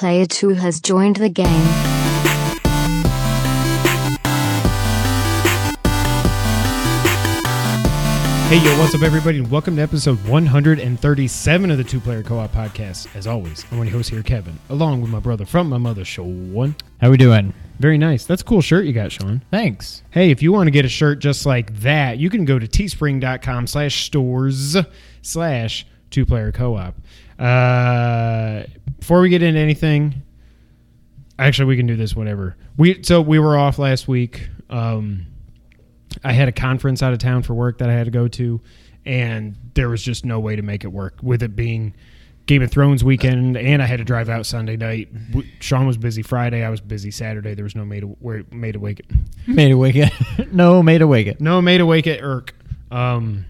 Player 2 has joined the game. Hey, yo, what's up, everybody, and welcome to episode 137 of the Two Player Co op podcast. As always, I'm one of your hosts here, Kevin, along with my brother from my mother, Sean. How we doing? Very nice. That's a cool shirt you got, Sean. Thanks. Hey, if you want to get a shirt just like that, you can go to teespring.com slash stores slash two player co op. Uh, before we get into anything, actually, we can do this whenever. We So we were off last week. Um, I had a conference out of town for work that I had to go to, and there was just no way to make it work with it being Game of Thrones weekend, and I had to drive out Sunday night. Sean was busy Friday. I was busy Saturday. There was no made to, made to wake it. Made awake it. no, made awake it. No made awake at Irk. Um,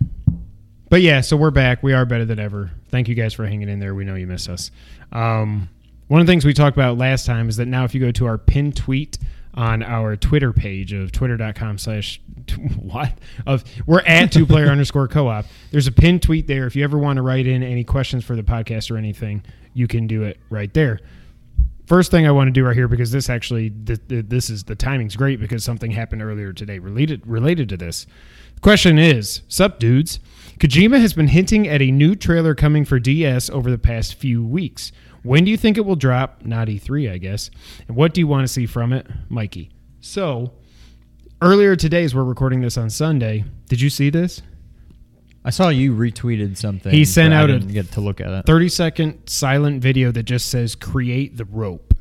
but yeah, so we're back. We are better than ever. Thank you guys for hanging in there. We know you miss us. Um, one of the things we talked about last time is that now if you go to our pin tweet on our Twitter page of twitter.com slash what of we're at two player underscore co-op there's a pinned tweet there if you ever want to write in any questions for the podcast or anything you can do it right there first thing I want to do right here because this actually th- th- this is the timing's great because something happened earlier today related related to this. The question is, sup dudes? Kojima has been hinting at a new trailer coming for DS over the past few weeks. When do you think it will drop? Not E3, I guess. And what do you want to see from it, Mikey? So, earlier today, as we're recording this on Sunday, did you see this? I saw you retweeted something. He sent but I out a- didn't get to look at it. 30 second silent video that just says create the rope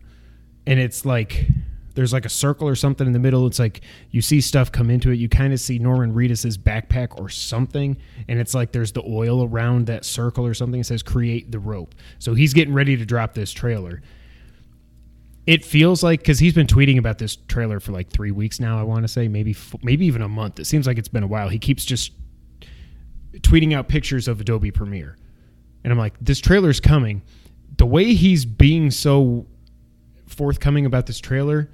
and it's like there's like a circle or something in the middle. It's like you see stuff come into it. You kind of see norman reedus's backpack or something and it's like there's the oil around that circle or something it says create the rope. So he's getting ready to drop this trailer. It feels like because he's been tweeting about this trailer for like three weeks now i want to say maybe maybe even a month. It seems like it's been a while. He keeps just tweeting out pictures of Adobe Premiere. And I'm like, this trailer's coming. The way he's being so forthcoming about this trailer,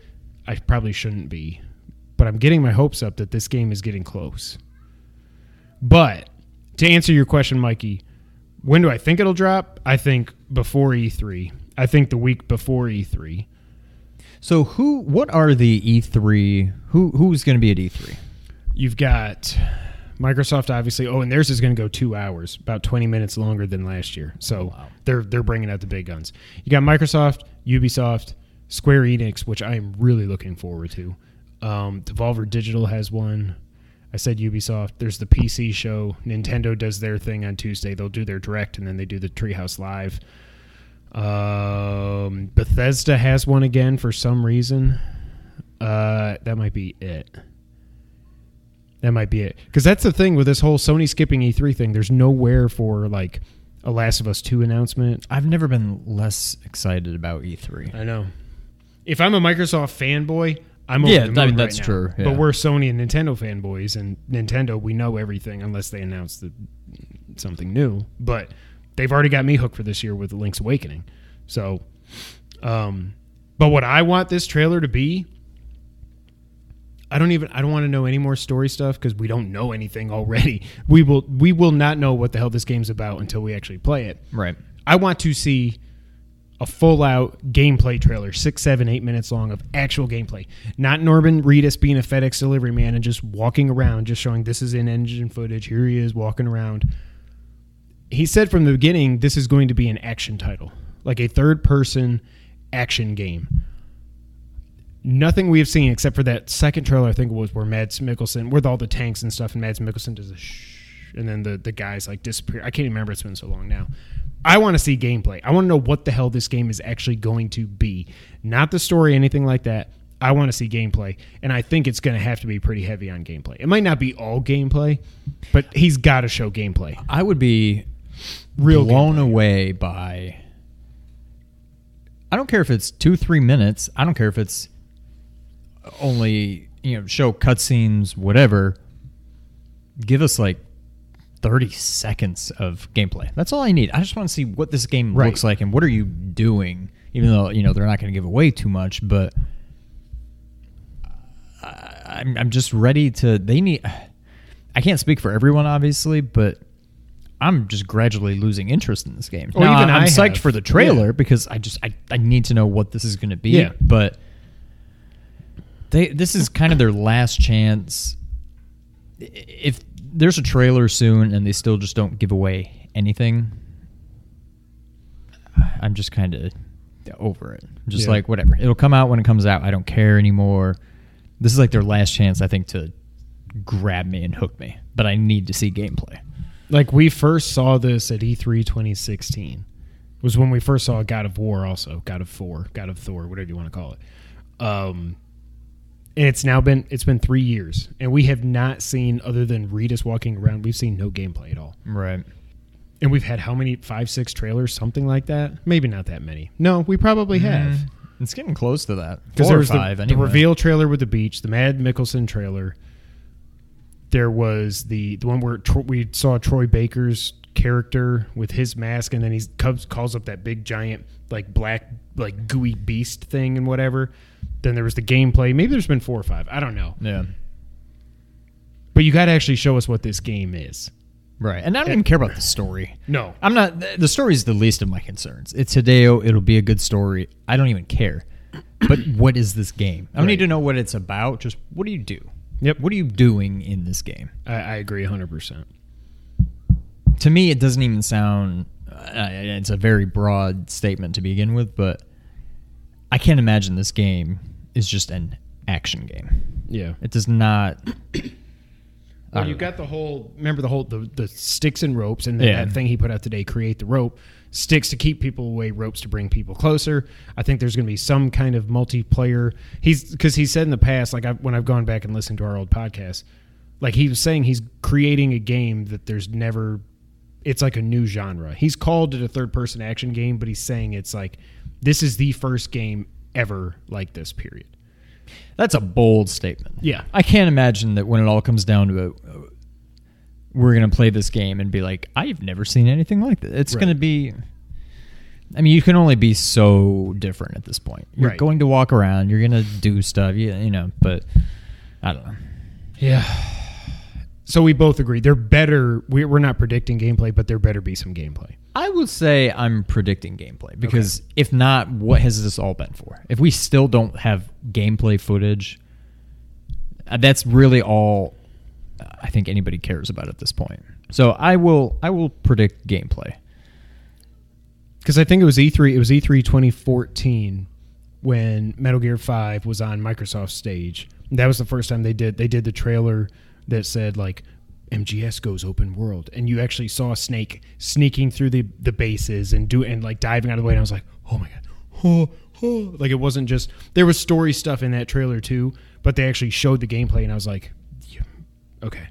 I probably shouldn't be. But I'm getting my hopes up that this game is getting close. But to answer your question, Mikey, when do I think it'll drop? I think before E3. I think the week before E E3. So who? What are the E3? Who? Who's going to be at E E3? You've got Microsoft, obviously. Oh, and theirs is going to go two hours, about twenty minutes longer than last year. So they're they're bringing out the big guns. You got Microsoft, Ubisoft, Square Enix, which I am really looking forward to. Um, Devolver Digital has one. I said Ubisoft. There's the PC show. Nintendo does their thing on Tuesday. They'll do their direct, and then they do the Treehouse Live. Um, Bethesda has one again for some reason. Uh, that might be it. That might be it. Because that's the thing with this whole Sony skipping E3 thing. There's nowhere for like a Last of Us 2 announcement. I've never been less excited about E E3. I know. If I'm a Microsoft fanboy, I'm over Yeah, the moon I mean, right that's now. true, yeah. But we're Sony and Nintendo fanboys, and Nintendo, we know everything unless they announce the, something new. But they've already got me hooked for this year with Link's Awakening. So, um, but what I want this trailer to be, I don't even I don't want to know any more story stuff because we don't know anything already. We will we will not know what the hell this game's about until we actually play it. Right. I want to see a full out gameplay trailer, six, seven, eight minutes long of actual gameplay. Not Norman Reedus being a FedEx delivery man and just walking around, just showing this is in engine footage. Here he is walking around. He said from the beginning this is going to be an action title, like a third person action game. Nothing we have seen except for that second trailer, I think it was where Mads Mikkelsen, with all the tanks and stuff, and Mads Mikkelsen does a shh, and then the, the guys like disappear. I can't remember, it's been so long now. I want to see gameplay. I want to know what the hell this game is actually going to be. Not the story, anything like that. I want to see gameplay, and I think it's going to have to be pretty heavy on gameplay. It might not be all gameplay, but he's got to show gameplay. I would be Real blown away by. I don't care if it's two, three minutes. I don't care if it's only you know show cutscenes, whatever. Give us like thirty seconds of gameplay. That's all I need. I just want to see what this game Right. looks like and what are you doing. Even though you know they're not going to give away too much, but I'm I'm just ready to. They need. I can't speak for everyone, obviously, but I'm just gradually losing interest in this game. Oh, now, even I'm psyched have. for the trailer Yeah. because I just I, I need to know what this is going to be. Yeah. But they this is kind of their last chance. If there's a trailer soon and they still just don't give away anything, I'm just kind of over it. Just Yeah. like whatever. It'll come out when it comes out. I don't care anymore. This is like their last chance, I think, to grab me and hook me. But I need to see gameplay. Like we first saw this at E E3 2016. Was when we first saw God of War also, God of Four, God of Thor, whatever you want to call it. Um and it's now been it's been 3 years and we have not seen other than Reedus walking around, we've seen no gameplay at all. Right. And we've had how many 5 6 trailers, something like that? Maybe not that many. No, we probably mm. have. It's getting close to that. Because there was five, the, anyway. the reveal trailer with the beach, the Mad Mikkelsen trailer. There was the the one where Tro- we saw Troy Baker's character with his mask, and then he calls up that big giant like black like gooey beast thing and whatever. Then there was the gameplay. Maybe there's been four or five. I don't know. Yeah. But you got to actually show us what this game is. Right. And I don't even care about the story. No, I'm not. The story is the least of my concerns. It's Hideo. It'll be a good story. I don't even care. But what is this game? I don't Right. need to know what it's about. Just what do you do? Yep. What are you doing in this game? I, I agree 100. percent To me, it doesn't even sound. Uh, it's a very broad statement to begin with, but I can't imagine this game is just an action game. Yeah. It does not. Well, you know. got the whole. Remember the whole the, the sticks and ropes, and then Yeah. that thing he put out today, create the rope. Sticks to keep people away, ropes to bring people closer. I think there's going to be some kind of multiplayer. He's because he said in the past, like I've, when I've gone back and listened to our old podcast, like he was saying he's creating a game that there's never. It's like a new genre. He's called it a third person action game, but he's saying it's like this is the first game ever like this. Period. That's a bold statement. Yeah. I can't imagine that when it all comes down to it, uh, we're going to play this game and be like, I've never seen anything like this. It's Right. going to be. I mean, you can only be so different at this point. You're Right. going to walk around, you're going to do stuff, you, you know, but I don't know. Yeah. So we both agree they're better. we- We're not predicting gameplay, but there better be some gameplay. I would say I'm predicting gameplay because if not, what has this all been for? If we still don't have gameplay footage, uh, that's really all uh, I think anybody cares about at this point. So I will I will predict gameplay. Because I think it was E3. It was E E3 2014 when Metal Gear Five was on Microsoft stage. That was the first time they did. They did the trailer that said like MGS goes open world, and you actually saw a Snake sneaking through the the bases and do and like diving out of the way. And I was like, oh my god, oh, oh. like it wasn't just there was story stuff in that trailer too, but they actually showed the gameplay, and I was like, yeah, okay.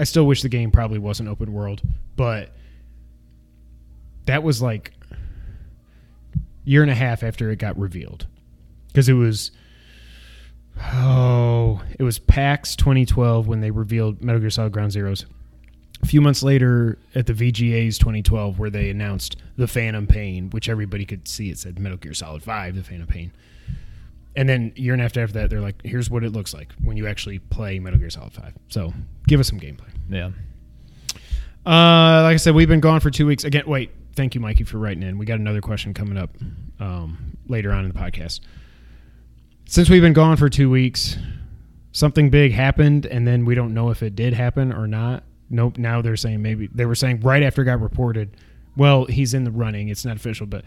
I still wish the game probably wasn't open world, but that was like year and a half after it got revealed because it was oh it was pax 2012 when they revealed metal gear solid ground zeroes a few months later at the vgas 2012 where they announced the phantom pain which everybody could see it said metal gear solid 5 the phantom pain and then year and a half after that they're like here's what it looks like when you actually play metal gear solid 5 so give us some gameplay Yeah. uh, like I said, we've been gone for two weeks. Again, wait. Thank you, Mikey, for writing in. We got another question coming up um, later on in the podcast. Since we've been gone for two weeks, something big happened, and then we don't know if it did happen or not. Nope. Now they're saying maybe they were saying right after it got reported. Well, he's in the running. It's not official, but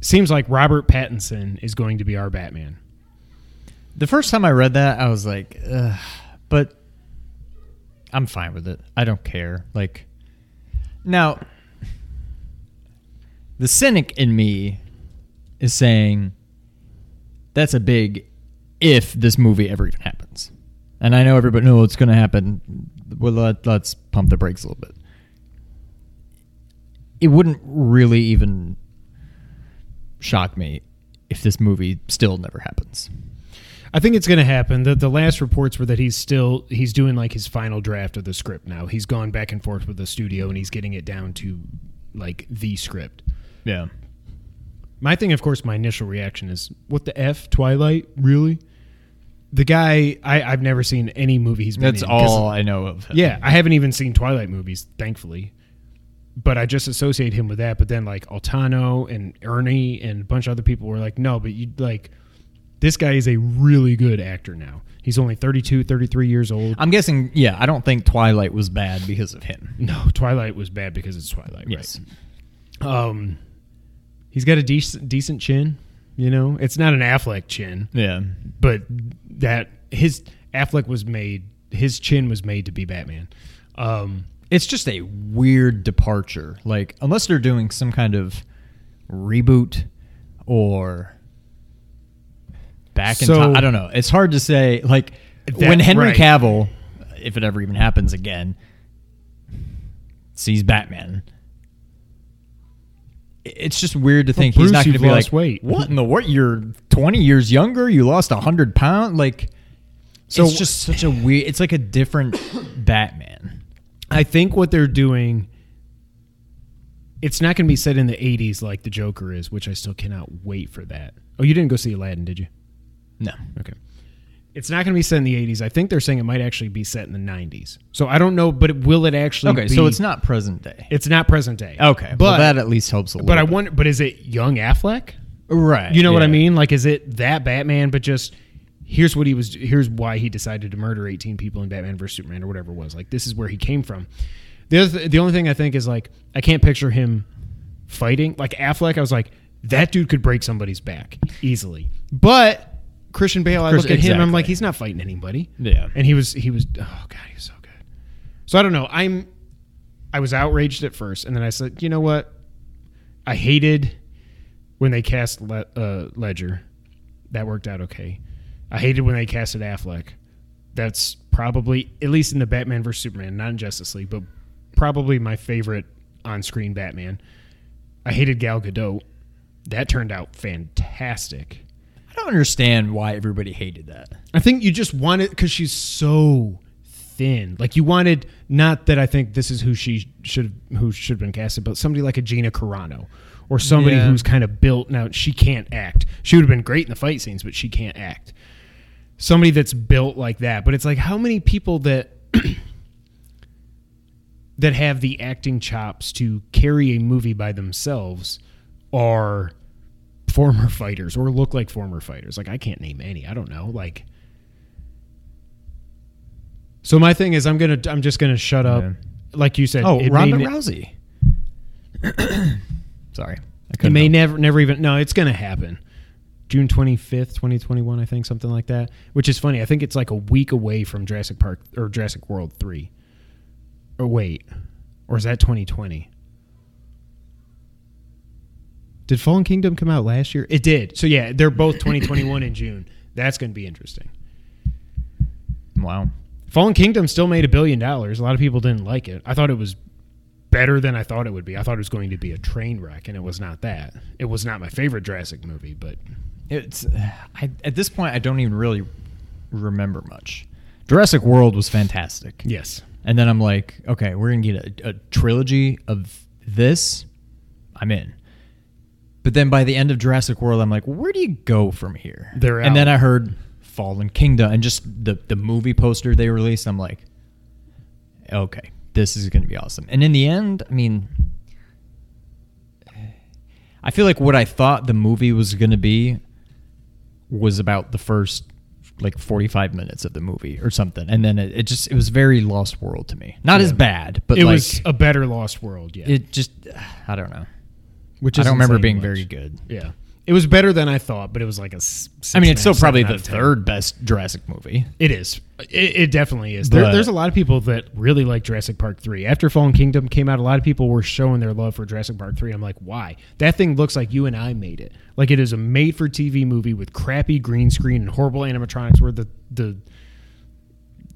seems like Robert Pattinson is going to be our Batman. The first time I read that, I was like, Ugh. but I'm fine with it. I don't care. Like, now, the cynic in me is saying that's a big if this movie ever even happens. And I know everybody knows it's going to happen. Well, let, let's pump the brakes a little bit. It wouldn't really even shock me if this movie still never happens. I think it's going to happen. The the last reports were that he's still he's doing like his final draft of the script now. He's gone back and forth with the studio and he's getting it down to like the script. Yeah. My thing, of course, my initial reaction is, "What the f? Twilight? Really?" The guy, I, I've never seen any movie he's been That's in. 'cause- all I know of. him. Yeah, I haven't even seen Twilight movies, thankfully. but I just associate him with that. But then like Altano and Ernie and a bunch of other people were like, no, but you like this guy is a really good actor now. He's only 32, 33 years old. I'm guessing. Yeah, I don't think Twilight was bad because of him. No, Twilight was bad because it's Twilight. Yes. Right. Um, he's got a decent decent chin. You know, it's not an Affleck chin, Yeah. but that his Affleck was made. His chin was made to be Batman. Um, It's just a weird departure. Like, unless they're doing some kind of reboot or back in So- time. I don't know. It's hard to say. Like, That- when Henry right. Cavill, if it ever even happens again, sees Batman. It's just weird to think he's Bruce, not going to be lost like, weight. "What in the what? You're 20 years younger. You lost 100 pounds." Like, So- it's just such a weird. It's like a different Batman. I think what they're doing, it's not going to be set in the 80s like the Joker is, which I still cannot wait for that. Oh, you didn't go see Aladdin, did you? No. Okay. It's not going to be set in the 80s. I think they're saying it might actually be set in the 90s. So I don't know, but it, will it actually Okay, be- so it's not present day. It's not present day. Okay, But, well, that at least helps a little. but I bit. wonder, but is it young Affleck? right. You know what I mean? Like, is it that Batman, but just here's what he was, here's why he decided to murder 18 people in Batman vs. Superman or whatever it was. Like, this is where he came from. The other, th- the only thing I think is like, I can't picture him fighting. Like Affleck, I was like, that dude could break somebody's back easily. But Christian Bale, I Chris- look at him, I'm exactly. like, he's not fighting anybody. Yeah. And he was, he was, oh god, he was so good. So I don't know. I'm, I was outraged at first, and then I said, you know what? I hated when they cast Le- uh, Ledger. That worked out okay. I hated when they casted Affleck. That's probably, at least in the Batman vs Superman, not in Justice League, but probably my favorite on-screen Batman. I hated Gal Gadot. That turned out fantastic. I don't understand why everybody hated that. I think you just wanted because she's so thin. Like you wanted not that I think this is who she should who should have been casted, but somebody like a Gina Carano or somebody Yeah. who's kind of built. Now she can't act. She would have been great in the fight scenes, but she can't act. Somebody that's built like that. But it's like how many people that that have the acting chops to carry a movie by themselves are former fighters or look like former fighters. Like I can't name any. I don't know. Like So my thing is I'm going to I'm just going to shut up. Like you said, Oh, Ronda may, Rousey. Sorry, I it may help. never never even no, it's going to happen. June 25th, 2021, I think something like that, which is funny. I think it's like a week away from Jurassic Park or Jurassic World 3. Or wait. Or is that 2020? Did Fallen Kingdom come out last year? It did. So yeah, they're both 2021 in June. That's going to be interesting. Wow. Fallen Kingdom still made a billion dollars. A lot of people didn't like it. I thought it was better than I thought it would be. I thought it was going to be a train wreck, and it was not that. It was not my favorite Jurassic movie, but It's I, at this point I don't even really remember much. Jurassic World was fantastic. yes, And then I'm like, okay, we're gonna get a, a trilogy of this. I'm in. But then by the end of Jurassic World, I'm like, where do you go from here? They're and then. I heard Fallen Kingdom and just the the movie poster they released. I'm like, okay, this is gonna be awesome. And in the end, I mean, I feel like what I thought the movie was gonna be was about the first like 45 minutes of the movie or something and then it, it just it was very lost world to me not as bad but it like was a better Lost World. Yeah, it just i don't know which i don't remember being much. very good Yeah, it was better than I thought, but it was like a. i mean it's still probably the out of 10. third best jurassic movie It is. It, it definitely is. There, there's a lot of people that really like Jurassic Park 3. After Fallen Kingdom came out, a lot of people were showing their love for Jurassic Park 3. I'm like, why? That thing looks like you and I made it. Like it is a made for TV movie with crappy green screen and horrible animatronics where the, the,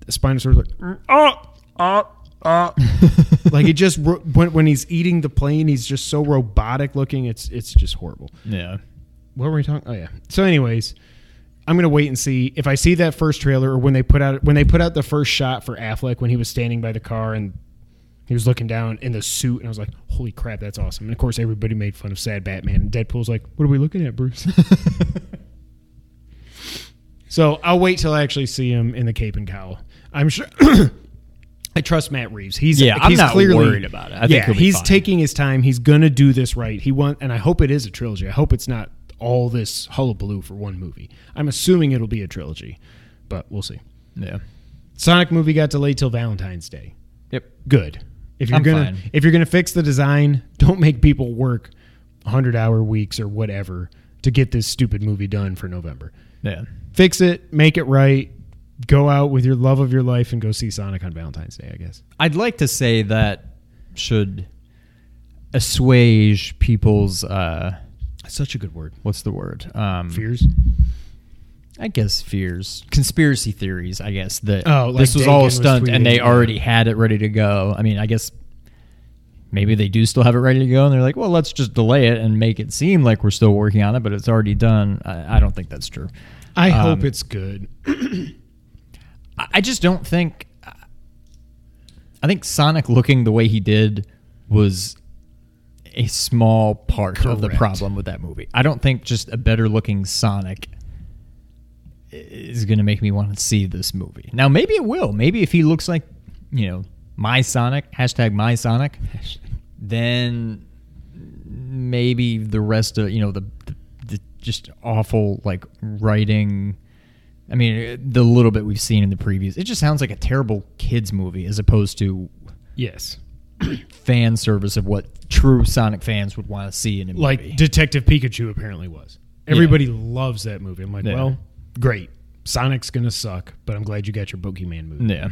the Spinosaurus like, oh, oh, oh. like it just, when, when he's eating the plane, he's just so robotic looking. It's, it's just horrible yeah what were we talking? Oh yeah. So, anyways, I'm gonna wait and see if I see that first trailer or when they put out when they put out the first shot for Affleck when he was standing by the car and he was looking down in the suit and I was like, holy crap, that's awesome. And of course, everybody made fun of sad Batman and Deadpool's like, what are we looking at, Bruce? so I'll wait till I actually see him in the cape and cowl. I'm sure. I trust Matt Reeves. He's Yeah, I'm he's not clearly, worried about it. I think yeah, he'll be he's fine. taking his time. He's gonna do this right. He want, and I hope it is a trilogy. I hope it's not all this hullabaloo for one movie. I'm assuming it'll be a trilogy, but we'll see. Yeah. Sonic movie got delayed till Valentine's Day. Yep. Good. If you're I'm gonna fine. if you're gonna fix the design, don't make people work 100 hour weeks or whatever to get this stupid movie done for November. Yeah. Fix it, make it right. Go out with your love of your life and go see Sonic on Valentine's Day. I guess. I'd like to say that should assuage people's uh Such a good word. what's the word? Um Fears. I guess fears, conspiracy theories. I guess that Oh, like this was Dagan all a was stunt, and they already had it ready to go. I mean, I guess maybe they do still have it ready to go, and they're like, "Well, let's just delay it and make it seem like we're still working on it, but it's already done." I, I don't think that's true. I Um, hope it's good. I just don't think. I think Sonic looking the way he did was a small part of the problem with that movie. I don't think just a better looking Sonic is going to make me want to see this movie. Now, maybe it will. Maybe if he looks like, you know, my Sonic, hashtag my Sonic, then maybe the rest of, you know, the, the, the just awful, like, writing. I mean, the little bit we've seen in the previews, it just sounds like a terrible kids movie as opposed to Yes. fan service of what true Sonic fans would want to see in a movie. Like Detective Pikachu apparently was. Everybody loves that movie. I'm like, Yeah. well, great. Sonic's gonna suck, but I'm glad you got your Pokemon movie. yeah.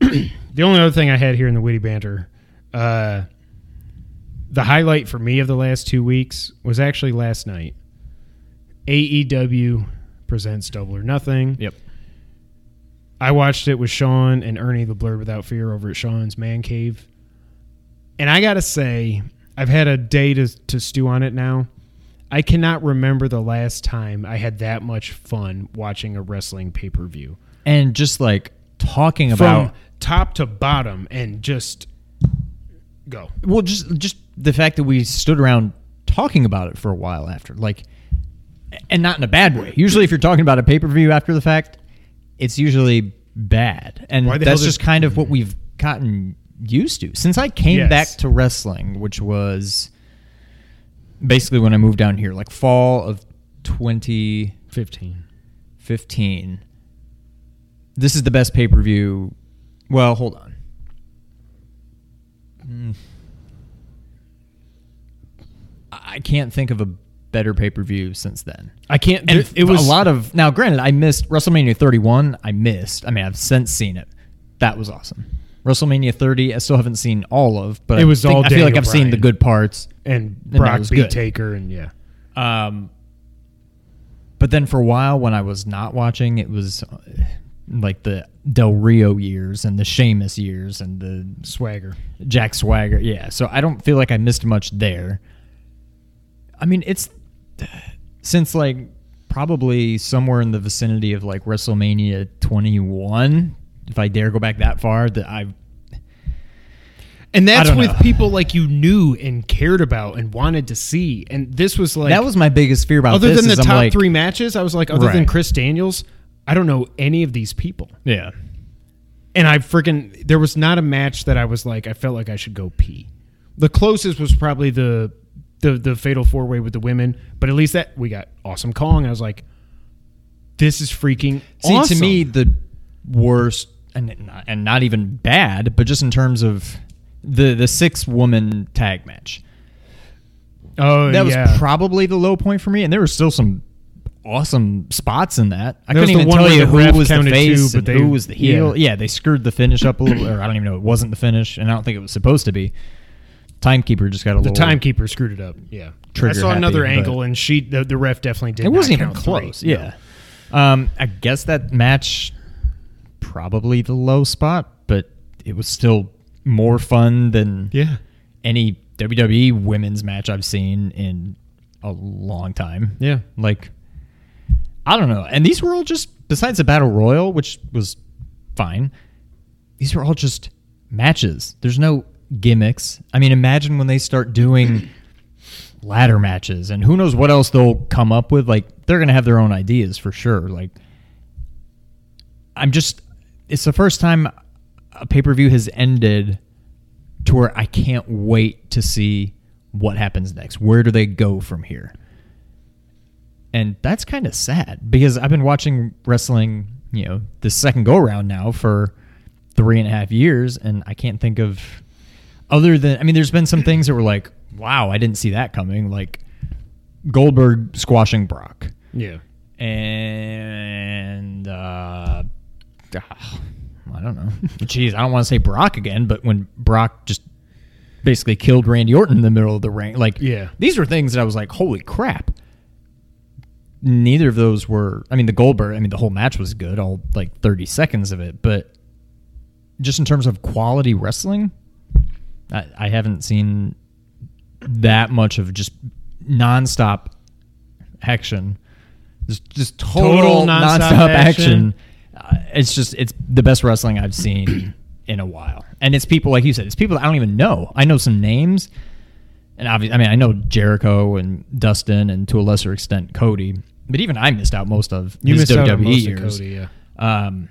The only other thing I had here in the witty banter, uh, the highlight for me of the last two weeks was actually last night. AEW presents Double or Nothing. Yep. I watched it with Sean and Ernie the Blurred Without Fear over at Sean's Man Cave. And I got to say, I've had a day to, to stew on it now. I cannot remember the last time I had that much fun watching a wrestling pay per view. And just like talking From about top to bottom and just go. well just just the fact that we stood around talking about it for a while after like and not in a bad way usually if you're talking about a pay-per-view after the fact it's usually bad and Why the hell that's just kind of what we've gotten used to since i came Yes. back to wrestling which was basically when i moved down here like fall of 2015 15. this is the best pay-per-view well hold on Mm. I can't think of a better pay-per-view since then. I can't. And it was a lot of now. Granted, I missed WrestleMania 31. I missed. I mean, I've since seen it. That was awesome. WrestleMania 30. I still haven't seen all of, but It I was think- all I feel like I've seen the good parts. And that Brock was beat good. Taker, and yeah. Um, but then for a while, when I was not watching, it was uh, like the Del Rio years and the Sheamus years and the Swagger. Jack Swagger. Yeah. So I don't feel like I missed much there. I mean, it's since like probably somewhere in the vicinity of like WrestleMania 21, if I dare go back that far, that I've And that's with know. people like you knew and cared about and wanted to see. And this was like that was my biggest fear about other than the top like- three matches. I was like, other than Chris Daniels, I don't know any of these people. Yeah. And I freaking there was not a match that I was like I felt like I should go pee. The closest was probably the the the fatal four way with the women, but at least that we got awesome Kong. I was like, this is freaking See, awesome. to me, the worst, and not, and not even bad, but just in terms of the the six woman tag match, oh that was yeah. probably the low point for me. And there were still some awesome spots in that. I There couldn't even tell you who was the face two, but they- who was the heel. yeah. Yeah. they screwed the finish up a little, or I don't even know. It wasn't the finish, and I don't think it was supposed to be. Timekeeper just got a little the little timekeeper screwed it up. Yeah, Trigger I saw happy, another but- angle, and she the, the ref definitely did. It not wasn't even count three. close. No. Yeah. Um, I guess that match probably the low spot, but it was still more fun than yeah. any WWE women's match I've seen in a long time. Yeah. Like I don't know. And these were all just besides the battle royal, which was fine. These were all just matches. There's no gimmicks. I mean, imagine when they start doing ladder matches and who knows what else they'll come up with. Like they're going to have their own ideas for sure. Like I'm just it's the first time a pay per view has ended to where I can't wait to see what happens next. Where do they go from here? And that's kind of sad because I've been watching wrestling, you know, the second go around now for three and a half years, and I can't think of other than I mean, there's been some things that were like, wow, I didn't see that coming, like Goldberg squashing Brock Yeah. and uh, I don't know. Jeez, I don't want to say Brock again, but when Brock just basically killed Randy Orton in the middle of the ring, like Yeah. these were things that I was like, holy crap. Neither of those were. I mean, the Goldberg. I mean, the whole match was good, all like thirty seconds of it, but just in terms of quality wrestling, I, I haven't seen that much of just nonstop action. Just, just total, Total nonstop nonstop, action. action. Uh, it's just it's the best wrestling I've seen in a while, and it's people like you said. It's people I don't even know. I know some names, and obviously, I mean, I know Jericho and Dustin, and to a lesser extent Cody. But even I missed out most of You his missed WWE on most of years. Cody, yeah. Um,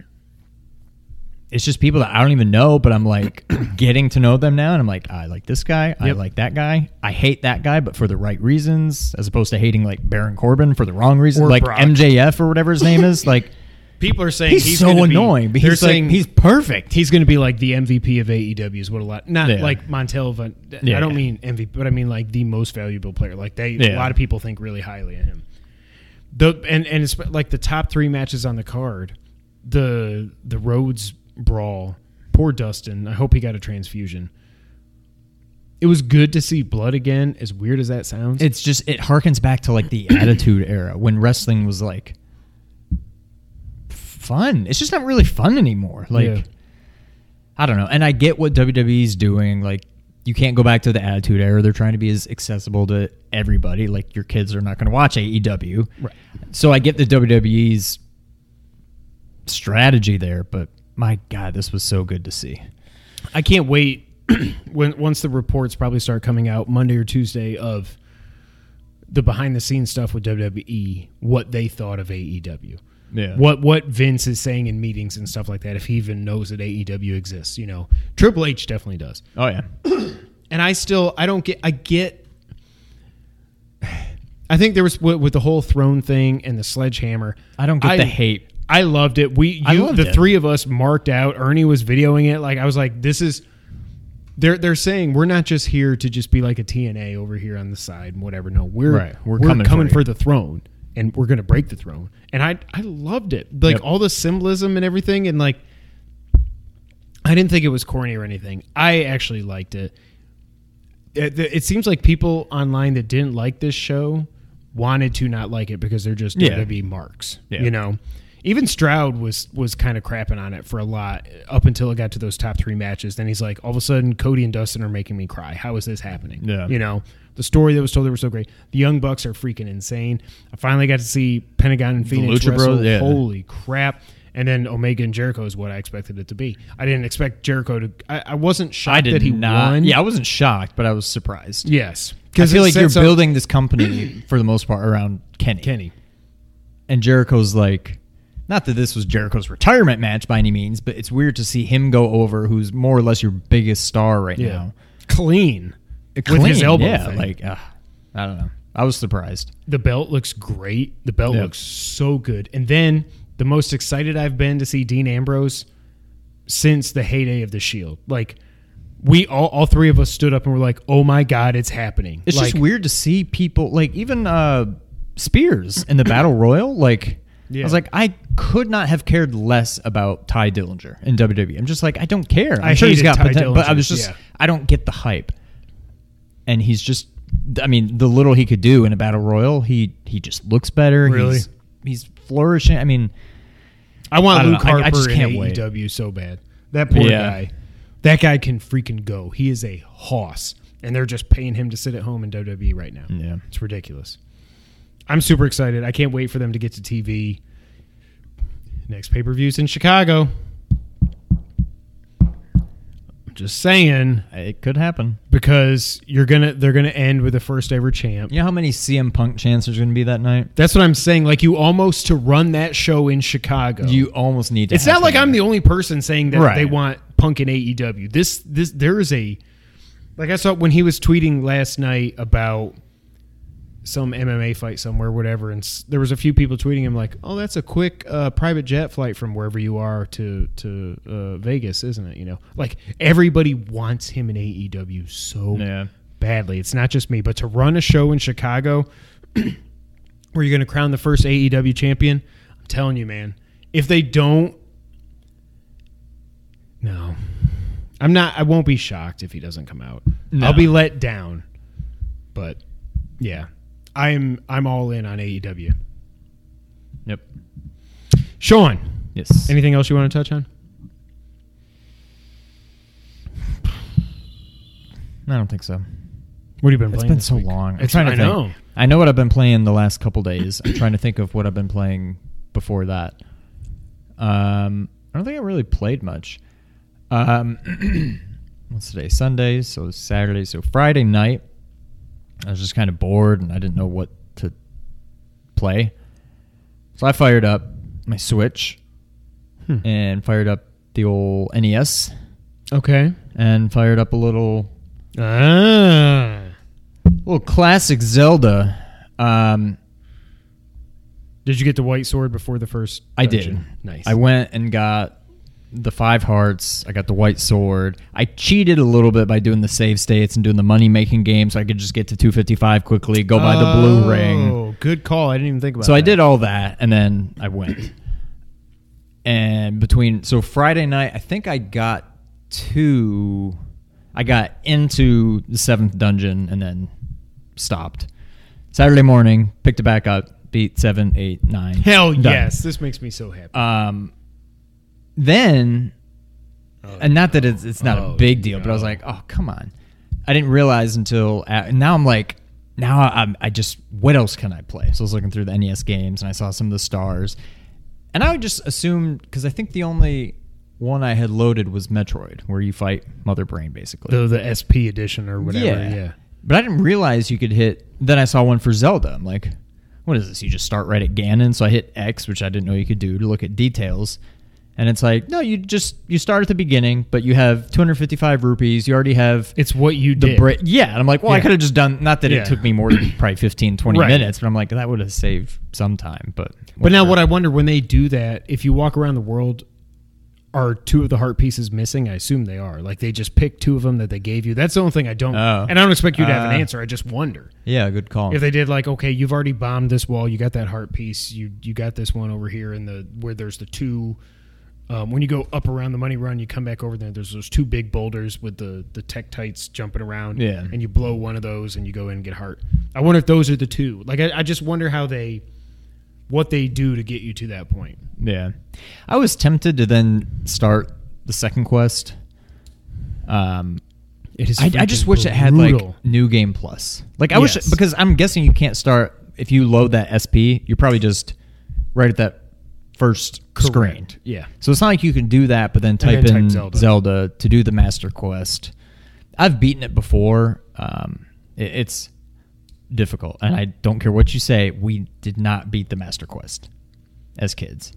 it's just people that I don't even know, but I'm like getting to know them now, and I'm like, I like this guy, I Yep. like that guy, I hate that guy, but for the right reasons, as opposed to hating like Baron Corbin for the wrong reasons, Or like Brock. MJF or whatever his name is. Like People are saying he's, he's, so gonna be- annoying, but they're he's saying he's perfect. he's going to be like the MVP of AEW is what a lot not Yeah. like Montel Van, Yeah. I don't mean MVP but I mean like the most valuable player like they a Yeah. lot of people think really highly of him the and and it's like the top 3 matches on the card the the Rhodes brawl poor Dustin I hope he got a transfusion it was good to see blood again as weird as that sounds It's just it harkens back to like the Attitude Era when wrestling was like fun. It's just not really fun anymore. Like Yeah. I don't know. And I get what WWE's doing. Like you can't go back to the Attitude Era. They're trying to be as accessible to everybody. Like your kids are not going to watch AEW. Right. So I get the WWE's strategy there, but my god, this was so good to see. I can't wait when once the reports probably start coming out Monday or Tuesday of the behind the scenes stuff with WWE, what they thought of AEW. Yeah. What what Vince is saying in meetings and stuff like that, if he even knows that AEW exists, you know. Triple H definitely does. Oh yeah. And I still I don't get I get I think there was with, the whole throne thing and the sledgehammer. I don't get I- the hate. I loved it. We, I loved the it. three of us marked out. Ernie was videoing it. Like I was like, this is. They're they're saying we're not just here to just be like a TNA over here on the side and whatever. No, we're Right. we're, We're coming, coming for, for the throne and we're gonna break the throne. And I I loved it. Like Yep. all the symbolism and everything. And like, I didn't think it was corny or anything. I actually liked it. It, it seems like people online that didn't like this show wanted to not like it because they're just Yeah. be marks. Yeah. You know, even Stroud was was kind of crapping on it for a lot up until it got to those top three matches. Then he's like, all of a sudden, Cody and Dustin are making me cry. How is this happening? Yeah. You know, the story that was told they were so great. The Young Bucks are freaking insane. I finally got to see Pentagon and Fénix wrestle. Bros, yeah. Holy crap! And then Omega and Jericho is what I expected it to be. I didn't expect Jericho to. I, I wasn't shocked I did that he not. won. Yeah, I wasn't shocked, but I was surprised. Yes, because I feel like you're up- building this company for the most part around Kenny. Kenny. And Jericho's like, not that this was Jericho's retirement match by any means, but it's weird to see him go over who's more or less your biggest star right Yeah, now. clean. With Clean, his elbow yeah, thing. like uh, I don't know. I was surprised. The belt looks great. The belt Yeah. looks so good. And then the most excited I've been to see Dean Ambrose since the heyday of the Shield. Like we all, all three of us stood up and were like, "Oh my god, it's happening!" It's like, just weird to see people like even uh Spears in the Battle Royal. Like I was like, I could not have cared less about Tye Dillinger in WWE. I'm just like, I don't care. I'm I sure he's got Ty potential, but I was just, yeah. I don't get the hype. And he's just, I mean, the little he could do in a Battle Royal, he he just looks better. Really? He's, he's flourishing. I mean, I want I Luke know. I- I Harper just in can't wait. AEW so bad. That poor Yeah. guy. That guy can freaking go. He is a hoss, and they're just paying him to sit at home in WWE right now. Yeah. it's ridiculous. I'm super excited. I can't wait for them to get to TV. Next pay per views in Chicago. I'm just saying it could happen. because you're gonna they're gonna end with the first ever champ. You know how many CM Punk chants there's going to be that night? That's what I'm saying. Like you almost to run that show in Chicago. You almost need to. It's have not like I'm the only person saying that Right. they want Punk in AEW. This this there is a like I saw when he was tweeting last night about some MMA fight somewhere, whatever, and s- there was a few people tweeting him like, "Oh, that's a quick uh, private jet flight from wherever you are to to uh, Vegas, isn't it?" You know, like everybody wants him in AEW so Yeah. badly. It's not just me, but to run a show in Chicago where you're going to crown the first AEW champion, I'm telling you, man, if they don't, no, I'm not. I won't be shocked if he doesn't come out. No. I'll be let down, but yeah, I'm I'm all in on AEW. Yep. Sean, Yes. anything else you want to touch on? I don't think so. What have you been It's playing? been this so week? long. I'm It's, trying to I think. know. I know what I've been playing the last couple days. I'm trying to think of what I've been playing before that. Um, I don't think I really played much. Um, what's today? Sunday, so Saturday, so Friday night. I was just kind of bored and I didn't know what to play. So I fired up my Switch Hmm. and fired up the old NES Okay. and fired up a little Ah. little classic Zelda. Um, Did you get the white sword before the first? I did. Nice. I went and got the five hearts. I got the white sword. I cheated a little bit by doing the save states and doing the money making game, so I could just get to 255 quickly, go buy the blue ring. Oh, good call. I didn't even think about. It. So I did all that, and then I went. and between so Friday night, I think I got to, I got into the seventh dungeon and then stopped. Saturday morning, picked it back up, beat seven, eight, nine. Hell done. yes! This makes me so happy. Um, then, oh, and not that it's it's not Oh, a big deal, but I was like, oh come on, I didn't realize until uh, a now I'm like, now I'm I just what else can I play? So I was looking through the NES games and I saw some of the stars, and I would just assume because I think the only one I had loaded was Metroid, where you fight Mother Brain basically. the the SP edition or whatever. Yeah. Yeah. But I didn't realize you could hit. Then I saw one for Zelda. I'm like, what is this? You just start right at Ganon. So I hit X, which I didn't know you could do to look at details. And it's like, no, you just you start at the beginning, but you have 255 rupees. You already have It's what you the did. break. Yeah, and I'm like, well, I could have just done. Not that Yeah. it took me more than probably 15, 20 Right. minutes, but I'm like, that would have saved some time. But But now, what I wonder when they do that, if you walk around the world, are two of the heart pieces missing? I assume they are. Like they just picked two of them that they gave you. That's the only thing I don't. Oh. And I don't expect you to have an Uh, answer. I just wonder yeah, good call. if they did like, okay, you've already bombed this wall. You got that heart piece. You you got this one over here in the where there's the two. Um, when you go up around the money run, you come back over there. There's those two big boulders with the the Tektites jumping around. Yeah. and you blow one of those, and you go in and get hurt. I wonder if those are the two. Like I, I just wonder how they, what they do to get you to that point. Yeah. I was tempted to then start the second quest. Um, It is. I, I just wish it had like new game plus. Like I wish because I'm guessing you can't start if you load that SP. You're probably just right at that first screen. Correct. Yeah. So it's not like you can do that, but then type then type in Zelda. Zelda. to do the master quest. I've beaten it before. Um, it- it's difficult, and I don't care what you say. We did not beat the master quest as kids.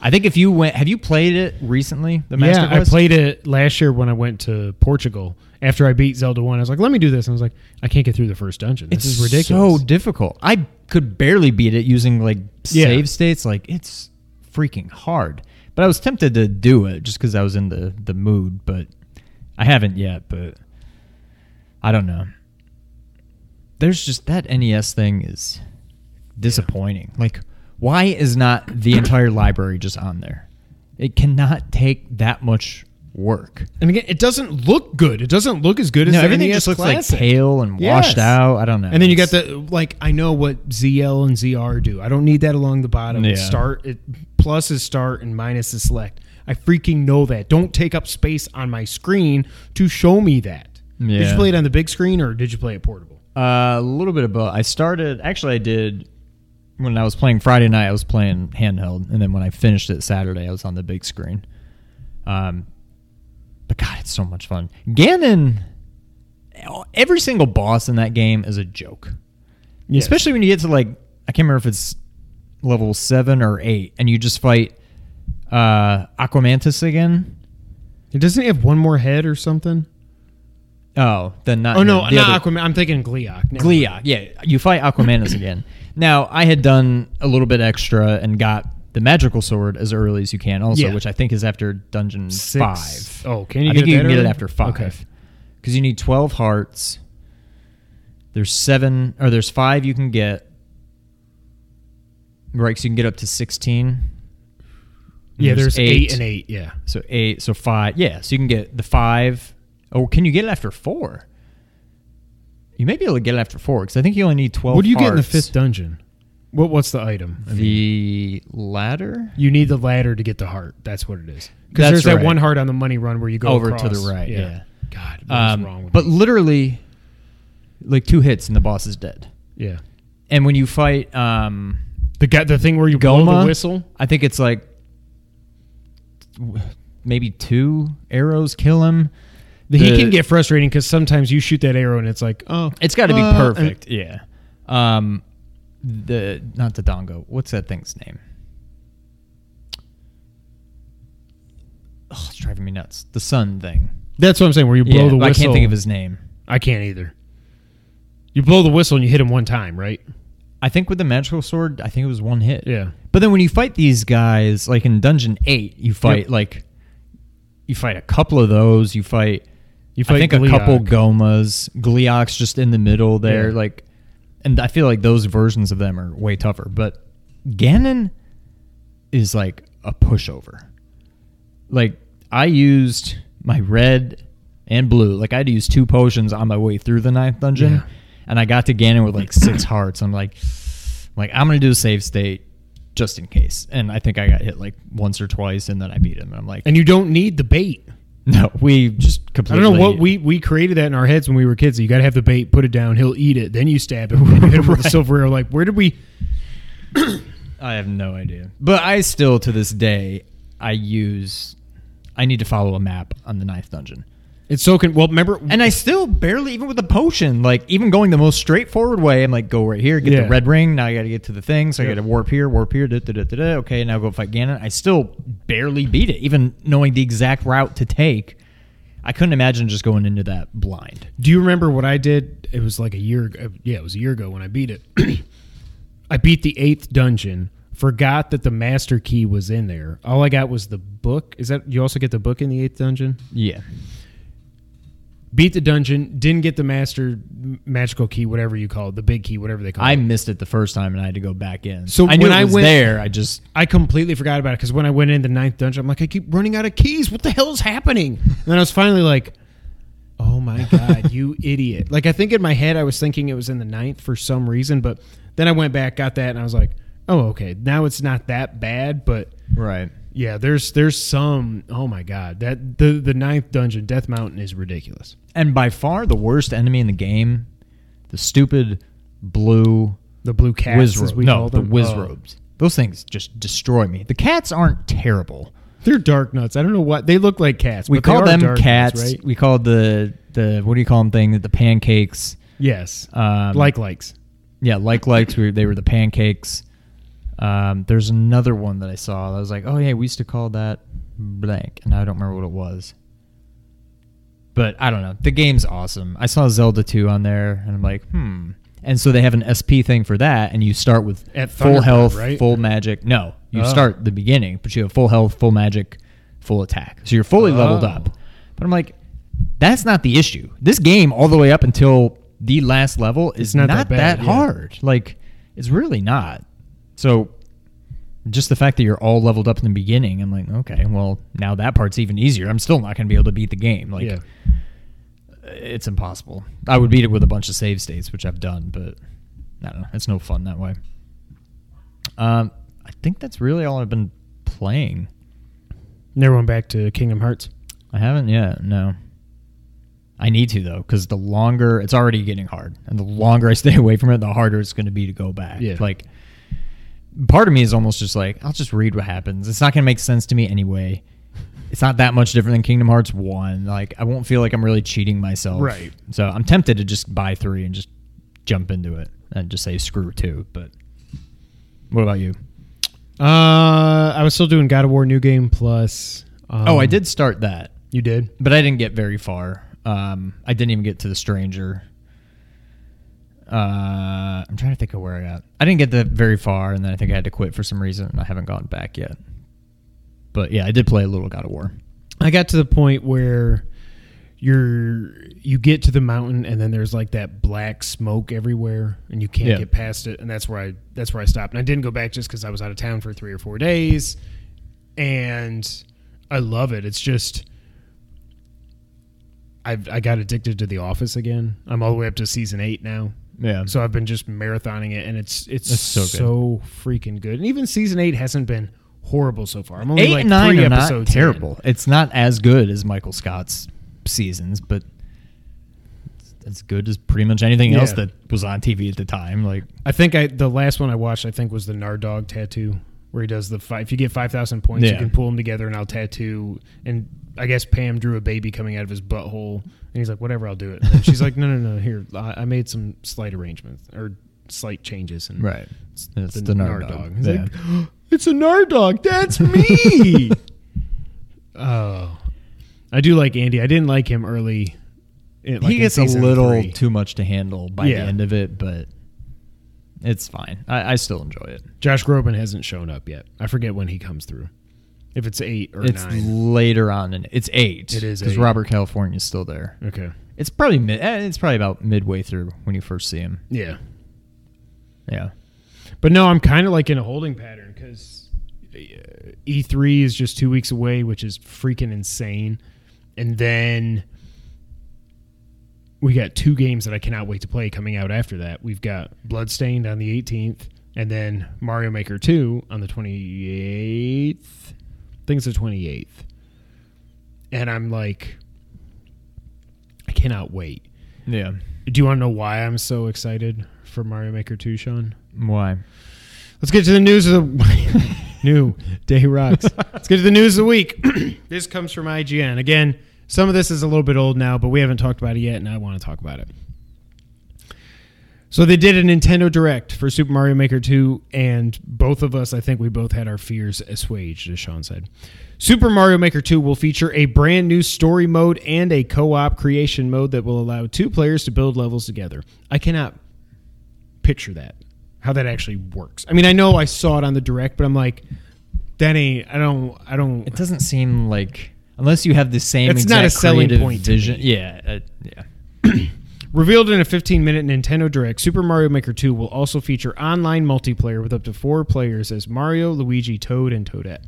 I think if you went, have you played it recently? The master yeah, quest. I played it last year when I went to Portugal. After I beat Zelda one, I was like, "Let me do this." And I was like, "I can't get through the first dungeon. This It's is ridiculous." So difficult. I could barely beat it using like Yeah. save states. Like it's freaking hard. But I was tempted to do it just because I was in the the mood. But I haven't yet. But I don't know. There's just that NES thing is disappointing. Like, why is not the entire library just on there? It cannot take that much work. and again, it doesn't look good. It doesn't look as good as No, everything NES just looks Classic. like pale and Yes. washed out. I don't know. And then you got the like. I know what ZL and ZR do. I don't need that along the bottom. Yeah. Start it. Plus is start and minus is select. I freaking know that. Don't take up space on my screen to show me that. Did you play it on the big screen or did you play it portable? Uh, a little bit of both. I started actually. I did when I was playing Friday night. I was playing handheld, and then when I finished it Saturday, I was on the big screen. Um, but God, it's so much fun. Ganon. Every single boss in that game is a joke. Yes. Especially when you get to like I can't remember if it's level seven or eight, and you just fight uh, Aquamentus again. Doesn't he have one more head or something? Oh, then not. Oh no, the not Aquaman. I'm thinking Gleok. Never Gleok. Yeah, you fight Aquamentus again. Now, I had done a little bit extra and got the magical sword as early as you can, also, Yeah. which I think is after dungeon Six. five. Oh, can you I get think you that can get it early? after five. Okay. Because you need twelve hearts. There's seven, or there's five you can get. Right, so you can get up to sixteen. Yeah, there's eight. and eight. Yeah. So eight, so five. Yeah, so you can get the five. Oh, can you get it after four? You may be able to get it after four because I think you only need twelve. what do you get in the hearts. fifth dungeon? What What's the item? I mean, The ladder you need the ladder to get the heart. That's what it is. Because That's there's that right. one heart on the money run where you go over across. to the right. Yeah. God, what is Um, wrong with but me? literally, like two hits and the boss is dead. yeah, And when you fight, um, the guy, the thing where you blow Gohma the whistle. I think it's like w- maybe two arrows kill him. he The- can get frustrating because sometimes you shoot that arrow and it's like, oh, It's got to be uh, perfect. yeah. Um, the not the dongo. What's that thing's name? Oh, it's driving me nuts. The sun thing. That's what I'm saying. Where you blow yeah, the whistle. I can't think of his name. I can't either. You blow the whistle and you hit him one time, right? I think with the magical sword, I think it was one hit. Yeah. But then when you fight these guys, like in Dungeon Eight, you fight Yep. like you fight a couple of those. You fight, You I fight think, a couple Gohmas, Gleeok's just in the middle there. Yeah. Like, and I feel like those versions of them are way tougher. But Ganon is like a pushover. Like I used my red and blue. Like I had to use two potions on my way through the ninth dungeon, Yeah. and I got to Ganon with like six hearts. I'm like, I'm like I'm gonna do a save state just in case. And I think I got hit like once or twice, and then I beat him. And I'm like, And you don't need the bait. no, we just completely. I don't know what we we created that in our heads when we were kids. You got to have the bait, put it down, he'll eat it, then you stab him, then you with the Right. silver arrow. Like, where did we? I have no idea. But I still, to this day, I use. I need to follow a map on the ninth dungeon. It's so con- well. Remember, And I still barely, even with the potion, like even going the most straightforward way, I'm like, go right here, get Yeah. the red ring. Now I got to get to the thing, so I got to warp here, warp here. Da, da, da, da, da. Okay, now go fight Ganon. I still barely beat it, even knowing the exact route to take. I couldn't imagine just going into that blind. do you remember what I did? It was like a year. ago. Uh, yeah, it was a year ago when I beat it. I beat the eighth dungeon. Forgot that the master key was in there. All I got was the book. Is that you also get the book in the eighth dungeon? Yeah, Beat the dungeon. Didn't get the master magical key, whatever you call it, the big key, whatever they call I it. I missed it the first time, and I had to go back in. So I knew when I was went- there, I just I completely forgot about it because when I went in the ninth dungeon, I'm like, I keep running out of keys. What the hell is happening? And then I was finally like, Oh my god, you idiot! Like I think in my head I was thinking it was in the ninth for some reason, but then I went back, got that, and I was like, Oh, okay, now it's not that bad, but right. Yeah, there's there's some. Oh my god, that the the ninth dungeon, Death Mountain, is ridiculous. And by far the worst enemy in the game, the stupid blue The blue cats, whiz as we no, call the whiz Oh. robes. Those things just destroy me. The cats aren't terrible. They're Darknuts. I don't know what they look like cats. We call them cats. nuts, right? We call the the what do you call them thing? The pancakes. Yes, Um, like likes. yeah, like likes. We, they were the pancakes. Um, there's another one that I saw. I was like, oh yeah, we used to call that blank, and I don't remember what it was. But I don't know. The game's awesome. I saw Zelda 2 on there, and I'm like, hmm. And so they have an SP thing for that, and you start with At full Thunderbird, health, right? full magic. No, you Oh. start the beginning, but you have full health, full magic, full attack. So you're fully leveled Oh. up. But I'm like, that's not the issue. This game, all the way up until the last level, is not not, that that, bad, yeah. hard. Like, it's really not. So, just the fact that you're all leveled up in the beginning, I'm like, okay, well, now that part's even easier. I'm still not going to be able to beat the game. Like, yeah. it's impossible. I would beat it with a bunch of save states, which I've done, but I don't know. It's no fun that way. Um, I think that's really all I've been playing. Never went back to Kingdom Hearts. I haven't yet. No. I need to though, because the longer it's already getting hard, and the longer I stay away from it, the harder it's going to be to go back. Yeah. Like, part of me is almost just like, I'll just read what happens. It's not going to make sense to me anyway. It's not that much different than Kingdom Hearts One. Like, I won't feel like I'm really cheating myself. Right. So I'm tempted to just buy three and just jump into it and just say screw two. But what about you? Uh, I was still doing God of War New Game Plus. Um, oh, I did start that. You did? but I didn't get very far. Um, I didn't even get to the stranger. Uh, I'm trying to think of where I got. I didn't get that very far, and then I think I had to quit for some reason, and I haven't gone back yet. But yeah, I did play a little God of War. I got to the point where you're you get to the mountain and then there's like that black smoke everywhere and you can't Yeah. get past it and that's where I that's where I stopped and I didn't go back just because I was out of town for three or four days and I love it it's just I've I got addicted to The Office again I'm all the way up to season eight now Yeah. so I've been just marathoning it and it's it's That's so so, freaking good and even season eight hasn't been horrible so far I'm only Eight like and nine three are not episodes in. terrible. It's not as good as Michael Scott's seasons, but it's as good as pretty much anything else Yeah. that was on TV at the time. Like, I think I the last one I watched I think was the Nardog tattoo where he does the five. If you get five thousand points, you can pull them together and I'll tattoo. And I guess Pam drew a baby coming out of his butthole, and he's like, "Whatever, I'll do it." And she's like, "No, no, no. Here, I, I made some slight arrangements or slight changes." And right. it's It's the, the Nardog. Nardog. He's Yeah. like, "It's a Nardog. That's me." oh, I do like Andy. I didn't like him early. in- like he gets a little three. too much to handle by Yeah. the end of it, but it's fine. I, I still enjoy it. Josh Groban hasn't shown up yet. I forget when he comes through. If it's eight or it's nine. later on, and it's eight. It is because eight. Robert California's still there. Okay. It's probably mid. eh, It's probably about midway through when you first see him. Yeah. Yeah. But no, I'm kind of like in a holding pattern because E3 is just two weeks away, which is freaking insane. And then we got two games that I cannot wait to play coming out after that. We've got Bloodstained on the 18th, and then Mario Maker 2 on the 28th. Think it's the 28th. And I'm like, I cannot wait. Yeah. Do you want to know why I'm so excited for Mario Maker 2, Sean? Why? Let's get to the news of the new day rocks. Let's get to the news of the week. this comes from IGN. Again, some of this is a little bit old now, but we haven't talked about it yet, and I want to talk about it. So they did a Nintendo Direct for Super Mario Maker 2, and both of us, I think we both had our fears assuaged, as Sean said. Super Mario Maker 2 will feature a brand new story mode and a co-op creation mode that will allow two players to build levels together. I cannot picture that how that actually works. I mean, I know I saw it on the direct, but I'm like, that ain't. I don't. I don't. It doesn't seem like unless you have the same. It's exact not a selling point Vision. Yeah. Uh, yeah. Revealed in a 15 minute Nintendo Direct, Super Mario Maker 2 will also feature online multiplayer with up to four players as Mario, Luigi, Toad, and Toadette.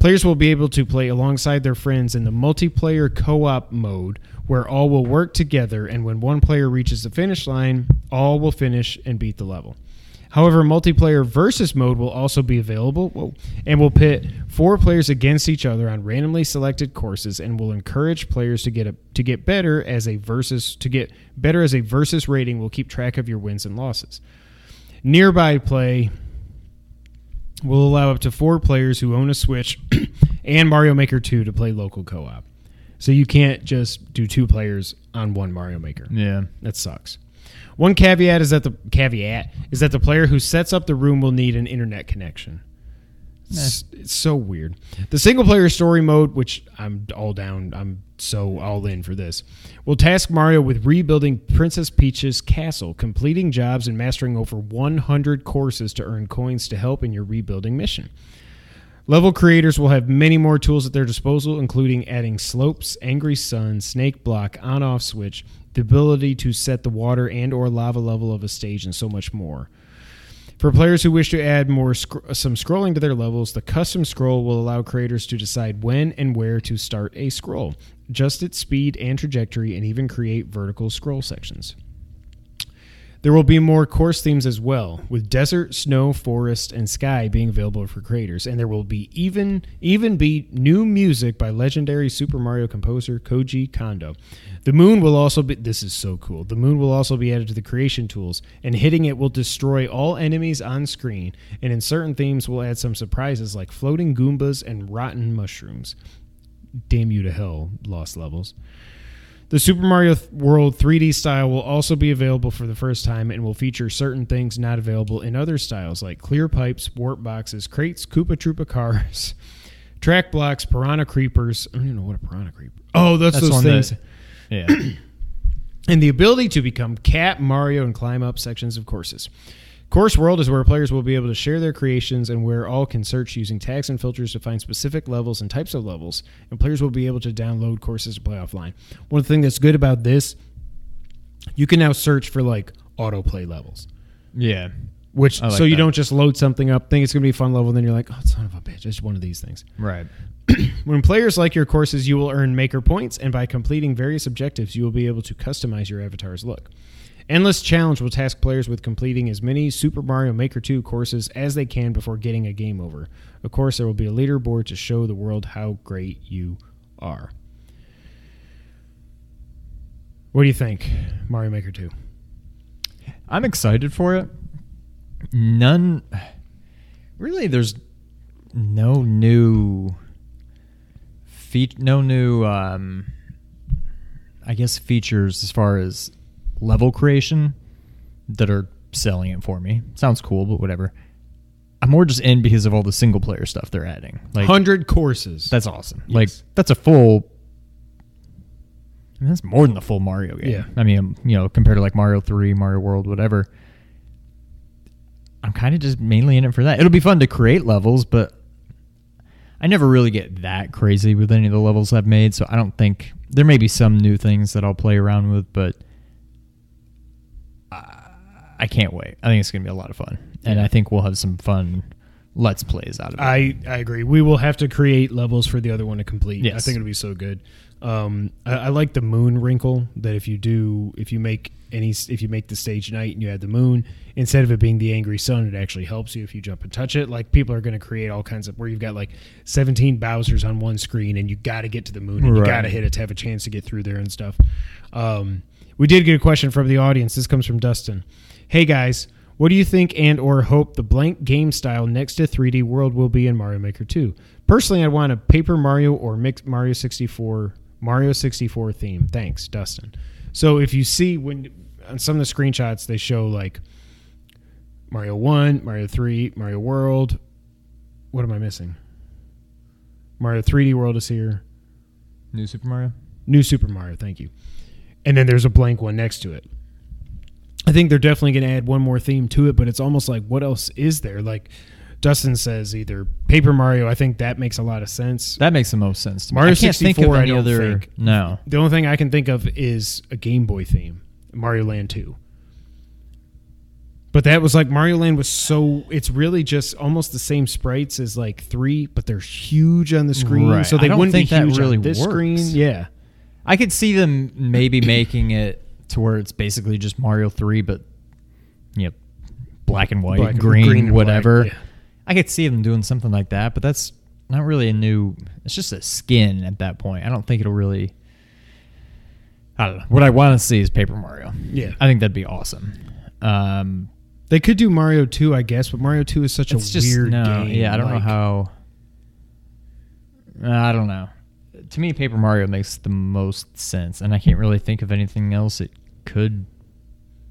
Players will be able to play alongside their friends in the multiplayer co op mode, where all will work together, and when one player reaches the finish line, all will finish and beat the level. However, multiplayer versus mode will also be available whoa, and will pit four players against each other on randomly selected courses and will encourage players to get a, to get better as a versus to get better as a versus rating will keep track of your wins and losses. Nearby play will allow up to four players who own a Switch and Mario Maker 2 to play local co-op. So you can't just do two players on one Mario Maker. Yeah. That sucks. One caveat is that the caveat is that the player who sets up the room will need an internet connection. It's, it's so weird. The single player story mode, which I'm all down, I'm so all in for this, will task Mario with rebuilding Princess Peach's castle, completing jobs, and mastering over 100 courses to earn coins to help in your rebuilding mission. Level creators will have many more tools at their disposal, including adding slopes, angry sun, snake block, on-off switch, the ability to set the water and or lava level of a stage, and so much more. For players who wish to add more sc- some scrolling to their levels, the custom scroll will allow creators to decide when and where to start a scroll, adjust its speed and trajectory, and even create vertical scroll sections. There will be more course themes as well, with desert, snow, forest, and sky being available for creators, and there will be even even be new music by legendary Super Mario composer Koji Kondo. The moon will also be this is so cool. The moon will also be added to the creation tools, and hitting it will destroy all enemies on screen, and in certain themes will add some surprises like floating goombas and rotten mushrooms. Damn you to hell, lost levels. The Super Mario World 3D style will also be available for the first time and will feature certain things not available in other styles like clear pipes, warp boxes, crates, Koopa Troopa cars, track blocks, piranha creepers. I don't even know what a piranha creeper. Oh, that's, That's those one things. that- Yeah. and the ability to become Cat, Mario, and climb up sections of courses. Course World is where players will be able to share their creations and where all can search using tags and filters to find specific levels and types of levels, and players will be able to download courses to play offline. One thing that's good about this, you can now search for like autoplay levels. yeah. Which like so you that. don't just load something up, think it's gonna be a fun level, and then you're like, oh son of a bitch, it's one of these things. Right. When players like your courses, you will earn maker points, and by completing various objectives, you will be able to customize your avatar's look. Endless Challenge will task players with completing as many Super Mario Maker 2 courses as they can before getting a game over. Of course, there will be a leaderboard to show the world how great you are. What do you think, Mario Maker 2? I'm excited for it. None. Really, there's no new. Feat, no new. Um, I guess features as far as level creation that are selling it for me. Sounds cool, but whatever. I'm more just in because of all the single player stuff they're adding. Like 100 courses. that's awesome. Yes. Like that's a full. I mean, that's more than the full Mario game. Yeah. I mean, you know, compared to like Mario Three, Mario World, whatever. I'm kind of just mainly in it for that. It'll be fun to create levels, but I never really get that crazy with any of the levels I've made. So I don't think there may be some new things that I'll play around with, but I, can't wait. I think it's gonna be a lot of fun, and. I think we'll have some fun let's plays out of it. I, I agree. We will have to create levels for the other one to complete. I think it'll be so good. Um, I, I like the moon wrinkle that if you do, if you make any, if you make the stage night and you add the moon instead of it being the angry sun, it actually helps you if you jump and touch it. Like people are going to create all kinds of where you've got like 17 Bowser's on one screen and you got to get to the moon and you got to hit it to have a chance to get through there and stuff. Um, we did get a question from the audience. This comes from Dustin. Hey guys, what do you think and or hope the blank game style next to 3D World will be in Mario Maker 2? Personally, I'd want a Paper Mario or mixed Mario 64 Mario 64 theme. Thanks, Dustin. So if you see when on some of the screenshots they show like Mario 1, Mario 3, Mario World, what am I missing? Mario 3D World is here. New Super Mario. New Super Mario, thank you. And then there's a blank one next to it. I think they're definitely going to add one more theme to it, but it's almost like what else is there? Like Dustin says, either Paper Mario. I think that makes a lot of sense. That makes the most sense to me. Mario I can't think of 64, I any don't other. think. No. The only thing I can think of is a Game Boy theme, Mario Land 2. But that was like Mario Land was so it's really just almost the same sprites as like 3, but they're huge on the screen, Right. so they wouldn't think be that huge really on this works. screen. Yeah. I could see them maybe making it to where it's basically just Mario 3, but, you know, black and white, Black green, green and whatever. black, yeah. I could see them doing something like that, but that's not really a new. It's just a skin at that point. I don't think it'll really. I don't know. What I want to see is Paper Mario. Yeah. I think that'd be awesome. Um, They could do Mario 2, I guess, but Mario 2 is such a just weird no, game. yeah. I don't know how. Uh, I don't know. To me, Paper Mario makes the most sense, and I can't really think of anything else it could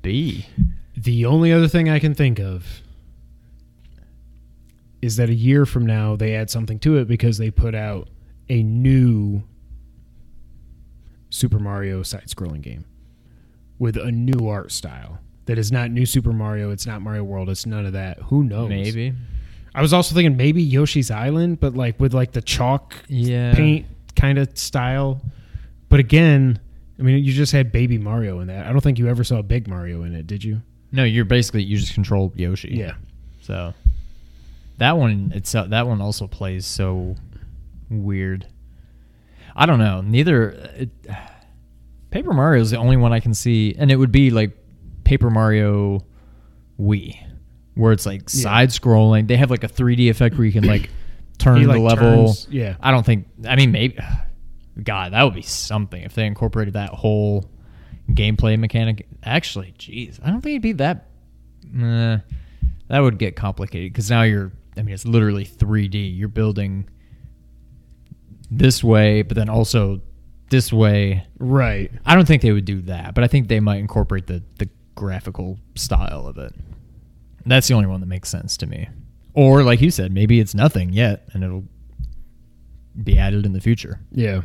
be. The only other thing I can think of is that a year from now they add something to it because they put out a new Super Mario side scrolling game with a new art style that is not new Super Mario, it's not Mario World, it's none of that. Who knows? Maybe. I was also thinking maybe Yoshi's Island, but like with like the chalk Yeah. paint kind of style. But again, I mean, you just had Baby Mario in that. I don't think you ever saw Big Mario in it, did you? No, you're basically you just control Yoshi. Yeah. So that one itself, that one also plays so weird. I don't know. Neither it, Paper Mario is the only one I can see, and it would be like Paper Mario Wii, where it's like Yeah. side scrolling. They have like a 3D effect where you can like turn He, the like, level. turns- yeah. I don't think. I mean, maybe. God, that would be something if they incorporated that whole gameplay mechanic. Actually, jeez, I don't think it'd be that. Uh, that would get complicated because now you're. I mean, it's literally 3D. You're building this way, but then also this way. Right. I don't think they would do that, but I think they might incorporate the the graphical style of it. That's the only one that makes sense to me. Or like you said, maybe it's nothing yet, and it'll be added in the future. Yeah.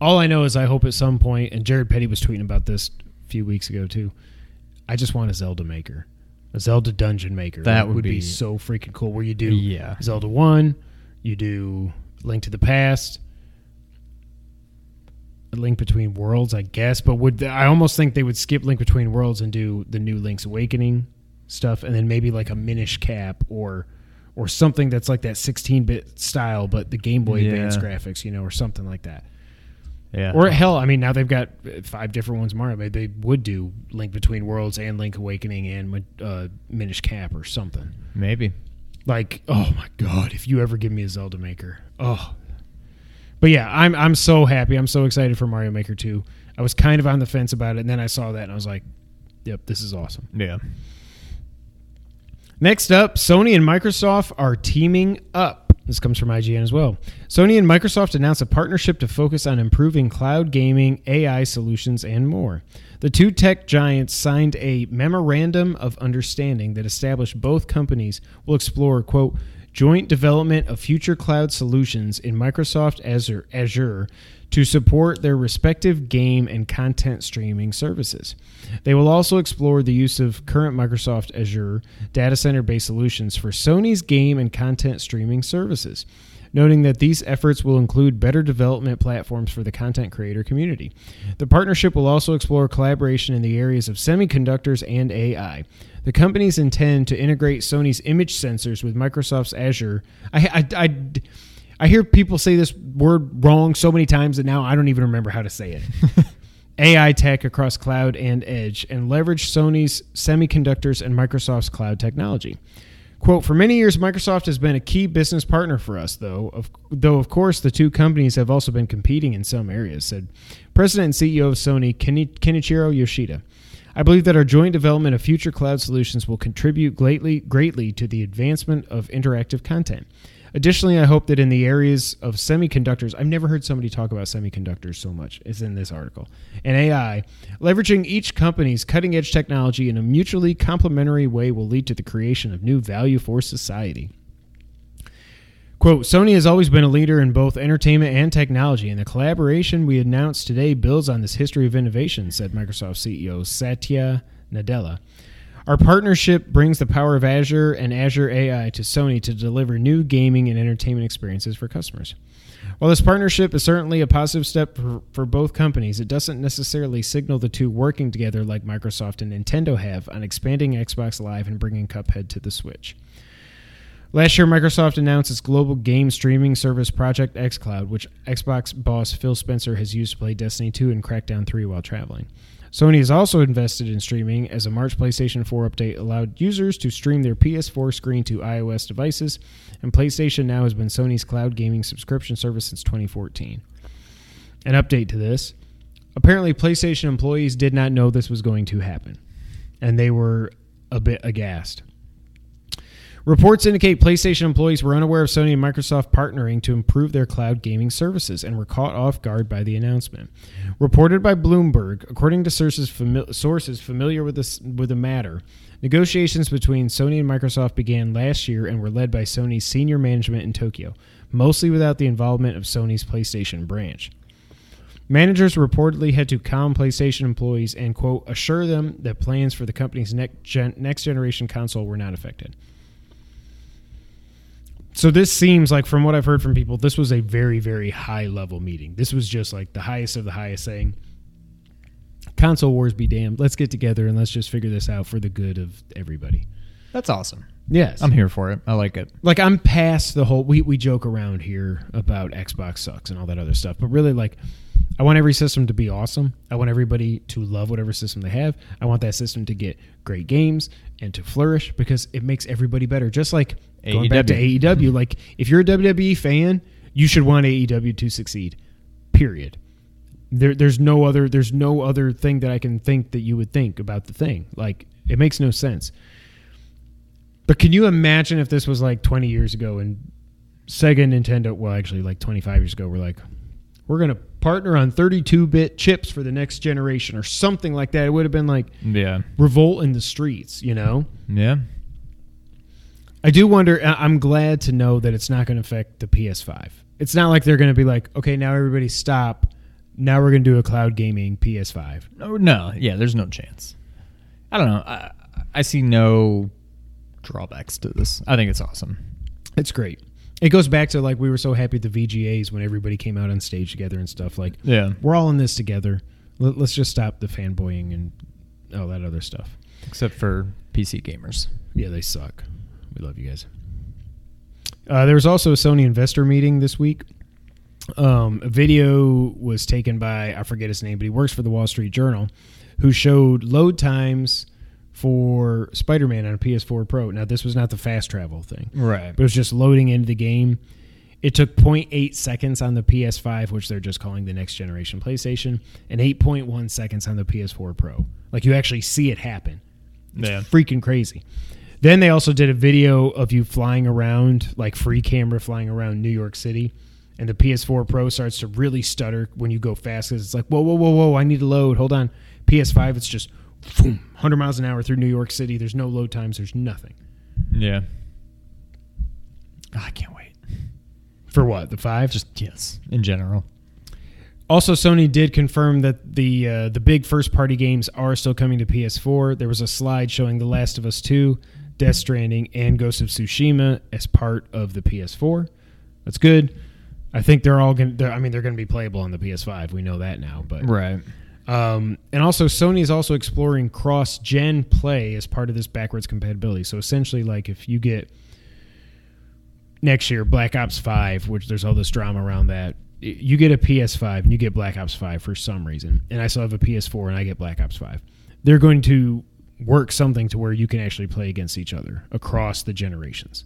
All I know is I hope at some point, and Jared Petty was tweeting about this a few weeks ago too. I just want a Zelda maker, a Zelda dungeon maker. That would be, be- so freaking cool. Where you do Yeah. Zelda One, you do Link to the Past, a Link Between Worlds, I guess. But would I almost think they would skip Link Between Worlds and do the new Link's Awakening stuff, and then maybe like a Minish Cap or or something that's like that 16-bit style, but the Game Boy Yeah. Advance graphics, you know, or something like that. Yeah. Or hell, I mean, now they've got five different ones. Mario, they would do Link Between Worlds and Link Awakening and uh, Minish Cap or something. maybe. Like, oh my god, if you ever give me a Zelda Maker, oh. But yeah, I'm I'm so happy. I'm so excited for Mario Maker 2. I was kind of on the fence about it, and then I saw that and I was like, yep, this is awesome. Yeah. Next up, Sony and Microsoft are teaming up. This comes from IGN as well. Sony and Microsoft announced a partnership to focus on improving cloud gaming, AI solutions, and more. The two tech giants signed a memorandum of understanding that established both companies will explore, quote, joint development of future cloud solutions in Microsoft Azure, Azure to support their respective game and content streaming services. They will also explore the use of current Microsoft Azure data center based solutions for Sony's game and content streaming services, noting that these efforts will include better development platforms for the content creator community. The partnership will also explore collaboration in the areas of semiconductors and AI. The companies intend to integrate Sony's image sensors with Microsoft's Azure. I, I, I, I hear people say this word wrong so many times that now I don't even remember how to say it. AI tech across cloud and edge and leverage Sony's semiconductors and Microsoft's cloud technology. Quote, for many years, Microsoft has been a key business partner for us, though, of, though of course the two companies have also been competing in some areas, said President and CEO of Sony, Kenichiro Yoshida. I believe that our joint development of future cloud solutions will contribute greatly, greatly to the advancement of interactive content. Additionally, I hope that in the areas of semiconductors, I've never heard somebody talk about semiconductors so much as in this article, and AI, leveraging each company's cutting edge technology in a mutually complementary way will lead to the creation of new value for society. Quote, Sony has always been a leader in both entertainment and technology, and the collaboration we announced today builds on this history of innovation, said Microsoft CEO Satya Nadella. Our partnership brings the power of Azure and Azure AI to Sony to deliver new gaming and entertainment experiences for customers. While this partnership is certainly a positive step for, for both companies, it doesn't necessarily signal the two working together like Microsoft and Nintendo have on expanding Xbox Live and bringing Cuphead to the Switch. Last year, Microsoft announced its global game streaming service Project xCloud, which Xbox boss Phil Spencer has used to play Destiny 2 and Crackdown 3 while traveling. Sony has also invested in streaming as a March PlayStation 4 update allowed users to stream their PS4 screen to iOS devices, and PlayStation Now has been Sony's cloud gaming subscription service since 2014. An update to this apparently, PlayStation employees did not know this was going to happen, and they were a bit aghast. Reports indicate PlayStation employees were unaware of Sony and Microsoft partnering to improve their cloud gaming services and were caught off guard by the announcement. Reported by Bloomberg, according to sources, fami- sources familiar with, this, with the matter, negotiations between Sony and Microsoft began last year and were led by Sony's senior management in Tokyo, mostly without the involvement of Sony's PlayStation branch. Managers reportedly had to calm PlayStation employees and, quote, assure them that plans for the company's next, gen- next generation console were not affected. So this seems like, from what I've heard from people, this was a very, very high level meeting. This was just like the highest of the highest saying, console wars be damned. Let's get together and let's just figure this out for the good of everybody. That's awesome. Yes. I'm here for it. I like it. like I'm past the whole we, we joke around here about Xbox sucks and all that other stuff, but really like I want every system to be awesome. I want everybody to love whatever system they have. I want that system to get great games and to flourish because it makes everybody better. Just like going back to AEW, like if you're a WWE fan, you should want AEW to succeed. Period. There, there's no other there's no other thing that I can think that you would think about the thing. Like it makes no sense. But can you imagine if this was like 20 years ago and Sega and Nintendo, well, actually, like 25 years ago, we're like, we're going to partner on 32 bit chips for the next generation or something like that? It would have been like Yeah. revolt in the streets, you know? Yeah. I do wonder. I- I'm glad to know that it's not going to affect the PS5. It's not like they're going to be like, okay, now everybody stop. Now we're going to do a cloud gaming PS5. No, no, yeah, there's no chance. I don't know. I, I see no drawbacks to this. I think it's awesome. It's great. It goes back to like we were so happy at the VGAs when everybody came out on stage together and stuff. Like Yeah. we're all in this together. Let, let's just stop the fanboying and all that other stuff. Except for PC gamers. Yeah, they suck. We love you guys. Uh, there was also a Sony investor meeting this week. Um, a video was taken by I forget his name, but he works for the Wall Street Journal, who showed load times for Spider-Man on a PS4 Pro. Now, this was not the fast travel thing, Right. but it was just loading into the game. It took 0.8 seconds on the PS5, which they're just calling the next generation PlayStation, and 8.1 seconds on the PS4 Pro. Like you actually see it happen Yeah. freaking crazy. Then they also did a video of you flying around, like free camera flying around New York City, and the PS4 Pro starts to really stutter when you go fast because it's like, whoa, whoa, whoa, whoa, I need to load. Hold on. PS5, it's just boom, 100 miles an hour through New York City. There's no load times. There's nothing. Yeah. Ah, I can't wait. For what? The five? Just yes, in general. Also, Sony did confirm that the uh, the big first party games are still coming to PS4. There was a slide showing The Last of Us 2, Death Stranding, and Ghost of Tsushima as part of the PS4. That's good. I think they're all going. to I mean, they're going to be playable on the PS5. We know that now. But Right. um, and also, Sony is also exploring cross-gen play as part of this backwards compatibility. So essentially, like if you get next year Black Ops Five, which there's all this drama around that, you get a PS5 and you get Black Ops Five for some reason, and I still have a PS4 and I get Black Ops Five. They're going to work something to where you can actually play against each other across the generations.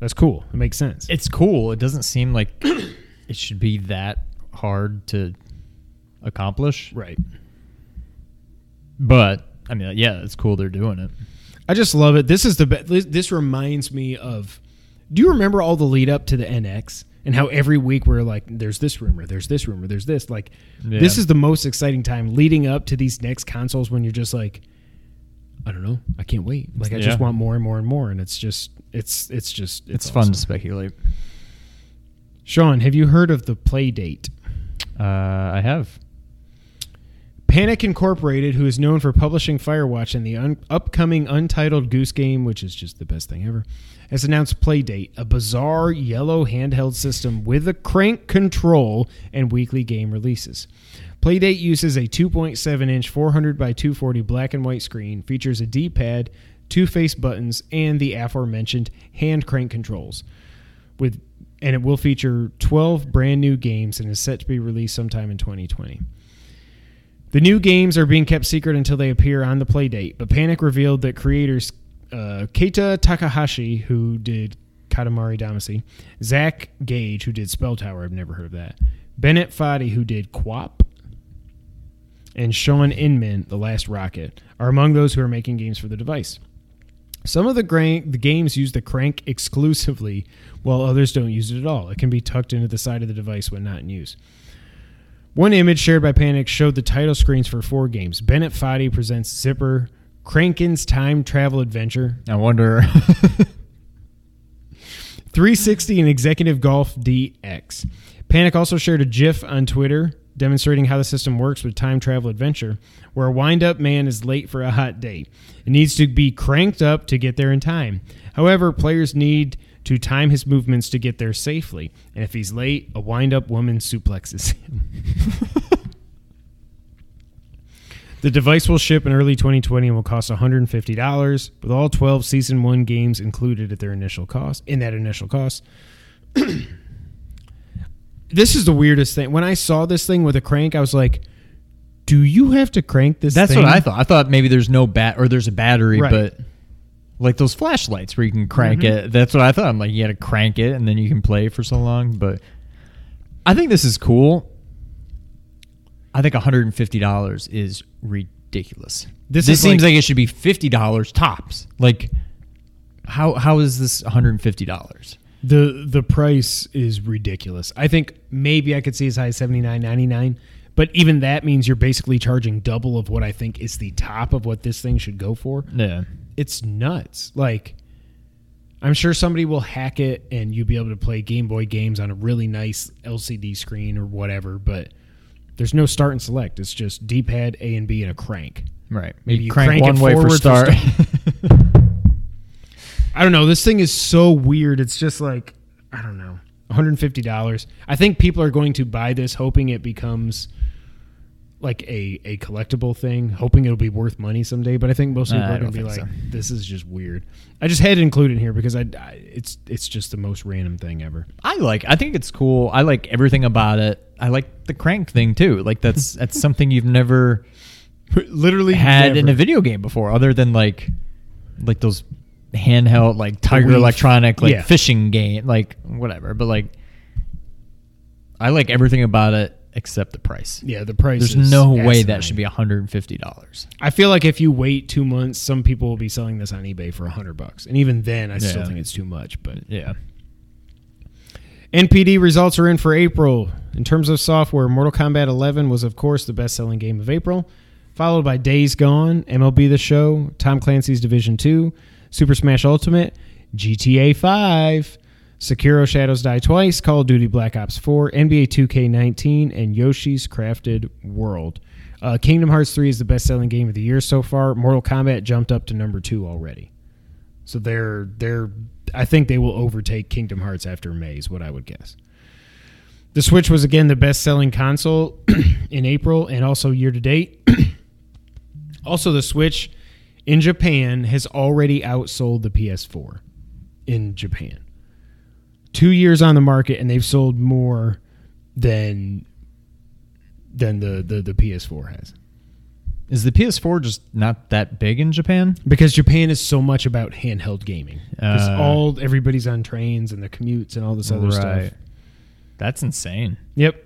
That's cool. It makes sense. It's cool. It doesn't seem like it should be that hard to accomplish. right. But I mean, yeah, it's cool they're doing it. I just love it. This is the be- this, this reminds me of. Do you remember all the lead up to the NX and how every week we're like, "There's this rumor, there's this rumor, there's this." Like, Yeah. this is the most exciting time leading up to these next consoles when you're just like, I don't know, I can't wait. Like, I just want more and more and more, and it's just, it's, it's just, It's, it's, fun to speculate. Sean, have you heard of the Play Date? Uh, I have. Panic Incorporated, who is known for publishing Firewatch and the un- upcoming Untitled Goose Game, which is just the best thing ever, has announced Playdate, a bizarre yellow handheld system with a crank control and weekly game releases. Playdate uses a 2.7 inch 400 by 240 black and white screen, features a D pad, two face buttons, and the aforementioned hand crank controls. With and it will feature 12 brand new games and is set to be released sometime in 2020. The new games are being kept secret until they appear on the playdate, but Panic revealed that creators uh, Keita Takahashi, who did Katamari Damacy, Zach Gage, who did Spell Tower, I've never heard of that, Bennett Foddy, who did QWOP, and Shaun Inman, The Last Rocket, are among those who are making games for the device. Some of the, gra- the games use the crank exclusively, while others don't use it at all. It can be tucked into the side of the device when not in use. One image shared by Panic showed the title screens for four games. Bennett Foddy presents Zipper, Crankin's Time Travel Adventure, I wonder. 360 and Executive Golf DX. Panic also shared a GIF on Twitter demonstrating how the system works with Time Travel Adventure, where a wind up man is late for a hot date. It needs to be cranked up to get there in time. However, players need to time his movements to get there safely, and if he's late, a wind up woman suplexes him. The device will ship in early 2020 and will cost $150, with all 12 season 1 games included at their initial cost. In that initial cost. this is the weirdest thing. When I saw this thing with a crank, I was like, "Do you have to crank this That's thing?" what I thought. I thought maybe there's no bat or there's a battery, Right. but like those flashlights where you can crank Mm-hmm. it. That's what I thought. I'm like, you got to crank it and then you can play for so long. But I think this is cool. I think $150 is ridiculous. This This, is seems like- like, it should be $50 tops. Like, how how is this $150? The the price is ridiculous. I think maybe I could see as high as 79.99, but even that means you're basically charging double of what I think is the top of what this thing should go for. Yeah. it's nuts. Like, I'm sure somebody will hack it and you'll be able to play Game Boy games on a really nice LCD screen or whatever, but there's no start and select. It's just D pad, A and B, and a crank. Right. Maybe you you crank, crank one it way for forward for start. I don't know. This thing is so weird. It's just like, I don't know. $150. I think people are going to buy this hoping it becomes like a, a collectible thing, hoping it'll be worth money someday. But I think most people I are going to be like, so. this is just weird. I just had to include it in here because I, I it's it's just the most random thing ever. I like. I think it's cool. I like everything about it. I like the crank thing too. Like that's that's something you've never Literally had in a video game before, other than like like those handheld like Tiger Electronic like yeah. fishing game, like whatever. But like, I like everything about it except the price. Yeah, the price. There's is no way that should be hundred and fifty dollars. I feel like if you wait two months, some people will be selling this on eBay for a hundred bucks, and even then, I still think it's too much. But Yeah. NPD results are in for April. In terms of software, Mortal Kombat 11 was, of course, the best selling game of April, followed by Days Gone, MLB The Show, Tom Clancy's Division 2, Super Smash Ultimate, GTA 5, Sekiro Shadows Die Twice, Call of Duty Black Ops 4, NBA 2K19, and Yoshi's Crafted World. Uh, Kingdom Hearts 3 is the best selling game of the year so far. Mortal Kombat jumped up to number two already. So they're they're I think they will overtake Kingdom Hearts after May is what I would guess. The Switch was again the best selling console in April and also year to date. also the Switch in Japan has already outsold the PS4 in Japan. 2 years on the market and they've sold more than than the the, the PS4 has. Is the PS4 just not that big in Japan? because Japan is so much about handheld gaming. Because Uh. all everybody's on trains and the commutes and all this other stuff. That's insane. Yep.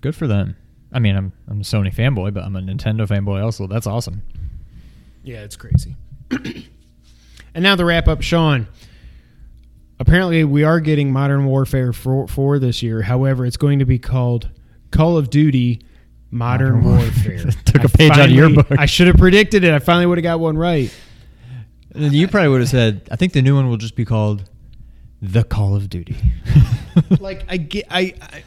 Good for them. I mean, I'm I'm a Sony fanboy, but I'm a Nintendo fanboy also. That's awesome. Yeah, it's crazy. and now the wrap up, Sean. Apparently, we are getting Modern Warfare 4, 4 this year. However, it's going to be called Call of Duty Modern, Modern Warfare. Warfare. Took a I page out of your book. I should have predicted it. I finally would have got one right. You probably would have said, I think the new one will just be called The Call of Duty. Like I get, I, I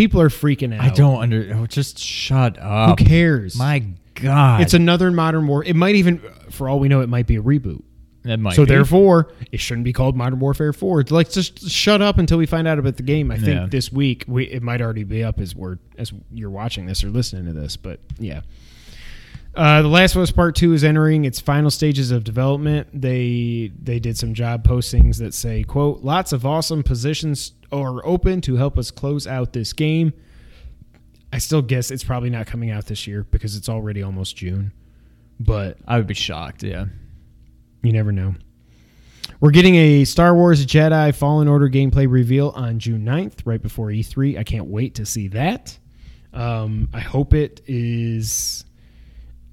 people are freaking out. I don't under. Oh, just shut up. Who cares? My God. It's another Modern War. It might even, for all we know, it might be a reboot. That might so be. therefore, it shouldn't be called Modern Warfare Four. It's Like, just shut up until we find out about the game. I think Yeah. this week we it might already be up as we're as you're watching this or listening to this. But yeah, uh, the Last of Us Part Two is entering its final stages of development. They they did some job postings that say, "quote Lots of awesome positions are open to help us close out this game." I still guess it's probably not coming out this year because it's already almost June. But I would be shocked. Yeah. you never know. We're getting a Star Wars Jedi Fallen Order gameplay reveal on June 9th, right before E3. I can't wait to see that. Um, I hope it is.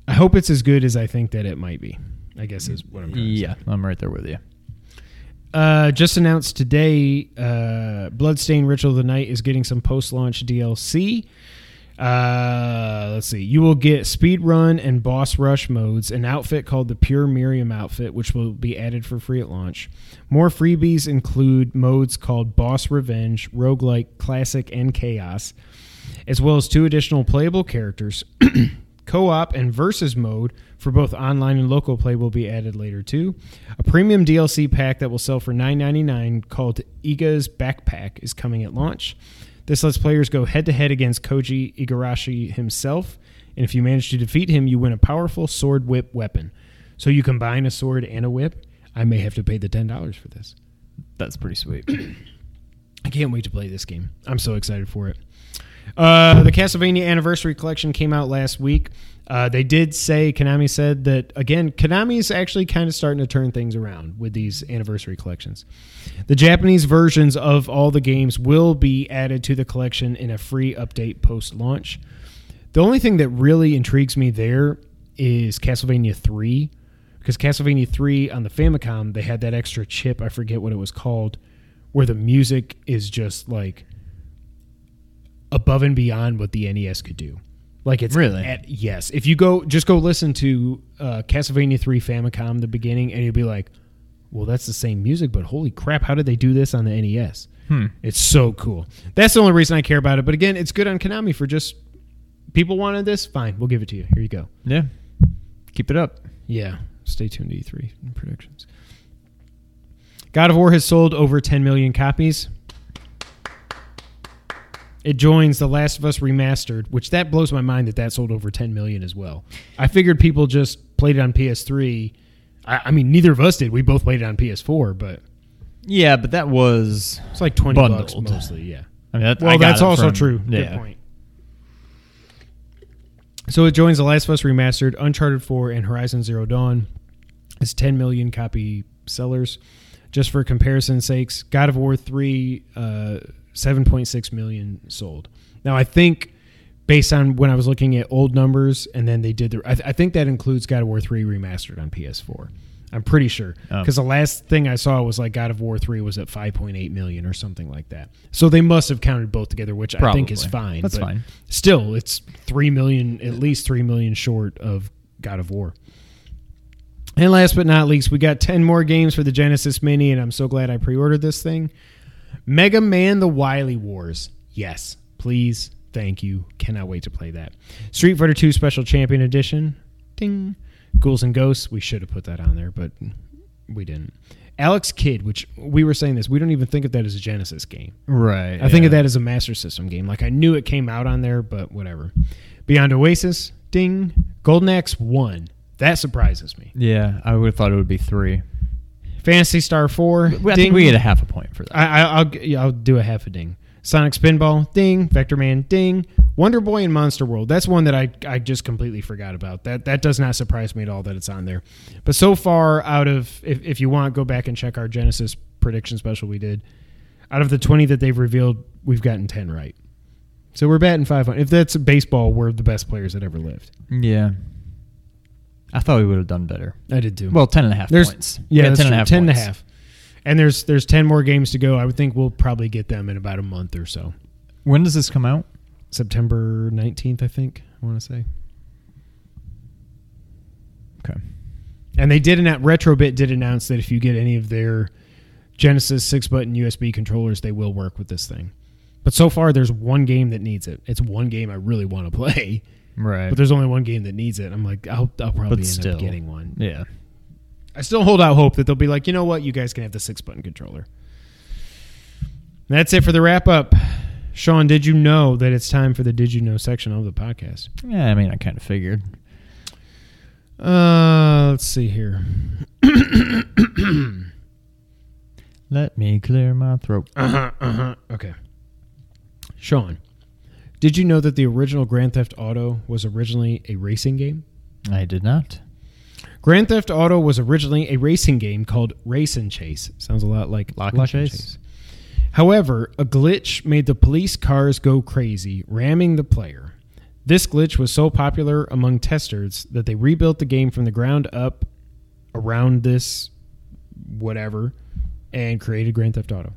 I hope it's as good as I think that it might be. I guess is what I'm. To say. Yeah, I'm right there with you. Uh, just announced today, uh, Bloodstained Ritual of the Night is getting some post-launch DLC. Uh, let's see. You will get speed run and boss rush modes, an outfit called the Pure Miriam outfit, which will be added for free at launch. More freebies include modes called Boss Revenge, Roguelike, Classic, and Chaos, as well as two additional playable characters. Co-op and versus mode for both online and local play will be added later too. A premium DLC pack that will sell for $9.99 called Iga's Backpack is coming at launch. This lets players go head to head against Koji Igarashi himself, and if you manage to defeat him, you win a powerful sword whip weapon. So you combine a sword and a whip. I may have to pay the $10 for this. That's pretty sweet. I can't wait to play this game. I'm so excited for it. Uh, the Castlevania Anniversary Collection came out last week. Uh, they did say Konami said that again. Konami's actually kind of starting to turn things around with these anniversary collections. The Japanese versions of all the games will be added to the collection in a free update post launch. The only thing that really intrigues me there is Castlevania 3 because Castlevania 3 on the Famicom they had that extra chip, I forget what it was called, where the music is just like above and beyond what the NES could do. Like it's Really? at- yes. If you go, just go listen to uh, Castlevania Three Famicom, the beginning, and you'll be like, "Well, that's the same music, but holy crap, how did they do this on the NES?" Hmm. It's so cool. That's the only reason I care about it. But again, it's good on Konami for just people wanted this. Fine, we'll give it to you. Here you go. Yeah. Keep it up. Yeah. Stay tuned to E3 predictions. God of War has sold over 10 million copies. It joins The Last of Us Remastered, which that blows my mind that that sold over 10 million as well. I figured people just played it on PS3. I, I mean, neither of us did. We both played it on PS4, but Yeah, but that was. it's like 20 bucks mostly. Yeah. I mean, that, Well, that's also from- true. Yeah. Good point. So it joins The Last of Us Remastered, Uncharted 4, and Horizon Zero Dawn. It's 10 million copy sellers. Just for comparison's sakes, God of War 3, uh, 7.6 million sold. Now, I think based on when I was looking at old numbers, and then they did the, I, I think that includes God of War 3 remastered on PS4. I'm pretty sure Oh. because the last thing I saw was like God of War 3 was at 5.8 million or something like that. So they must have counted both together, which I think is fine. That's but fine. Still, it's 3 million, at least 3 million short of God of War. And last but not least, we got 10 more games for the Genesis Mini, and I'm so glad I pre ordered this thing. Mega Man The Wily Wars. Yes, please. Thank you. Cannot wait to play that. Street Fighter 2 Special Champion Edition. Ding. Ghouls and Ghosts. We should have put that on there, but we didn't. Alex Kidd, which we were saying this, we don't even think of that as a Genesis game. Right. I think of that as a Master System game. Like I knew it came out on there, but whatever. Beyond Oasis, ding. Golden Axe 1. That surprises me. Yeah, I would have thought it would be three. Phantasy Star 4. I ding. think we get a half a point for that. I, I, I'll yeah, I'll do a half a ding. Sonic Spinball, ding. Vector Man, ding. Wonder Boy and Monster World. That's one that I I just completely forgot about. That that does not surprise me at all that it's on there. But so far, out of if if you want, go back and check our Genesis prediction special we did. Out of the twenty that they've revealed, we've gotten ten right. So we're batting five hundred. If that's baseball, we're the best players that ever lived. yeah. I thought we would have done better. I did too. Well, ten and a half There's points. yeah, We got that's 10 and a half ten and a half. And there's there's ten more games to go. I would think we'll probably get them in about a month or so. When does this come out? September 19th, I think. I want to say. Okay. And they did announce, Retrobit did announce that if you get any of their Genesis six button USB controllers, they will work with this thing. But so far, there's one game that needs it. It's one game I really want to play, Right. but there's only one game that needs it. I'm like, I'll, I'll probably But end still. up getting one. yeah. I still hold out hope that they'll be like, you know what, you guys can have the six button controller. That's it for the wrap up. Sean, did you know that it's time for the Did You Know section of the podcast? Yeah, I mean, I kind of figured. Uh, let's see here. Let me clear my throat. Uh huh. Uh huh. Okay. Sean, did you know that the original Grand Theft Auto was originally a racing game? I did not. Grand Theft Auto was originally a racing game called Race and Chase. Sounds a lot like Lock and Chase. However, a glitch made the police cars go crazy, ramming the player. This glitch was so popular among testers that they rebuilt the game from the ground up around this whatever and created Grand Theft Auto.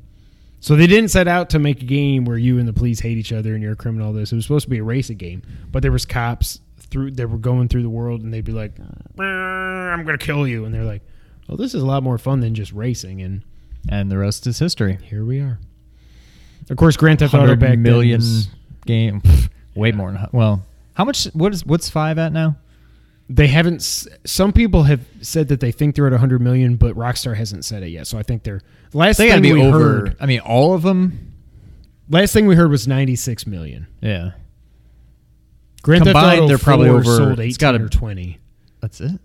So they didn't set out to make a game where you and the police hate each other and you're a criminal. All this it was supposed to be a racing game, but there was cops through. They were going through the world and they'd be like, "Eh, "I'm going to kill you," and they're like, "Oh, this is a lot more fun than just racing." And And the rest is history. here we are. Of course, Grand Theft Auto back 100 million was- game. Way more than hu- well. How much? What is? What's five at now? They haven't. Some people have said that they think they're at 100 million, but Rockstar hasn't said it yet. So I think they're last They thing be we over. heard. I mean, all of them. Last thing we heard was 96 million. Yeah, Grand Theft Combined, Auto they're probably 4 over- sold 18 it's gotta- or 20. that's it.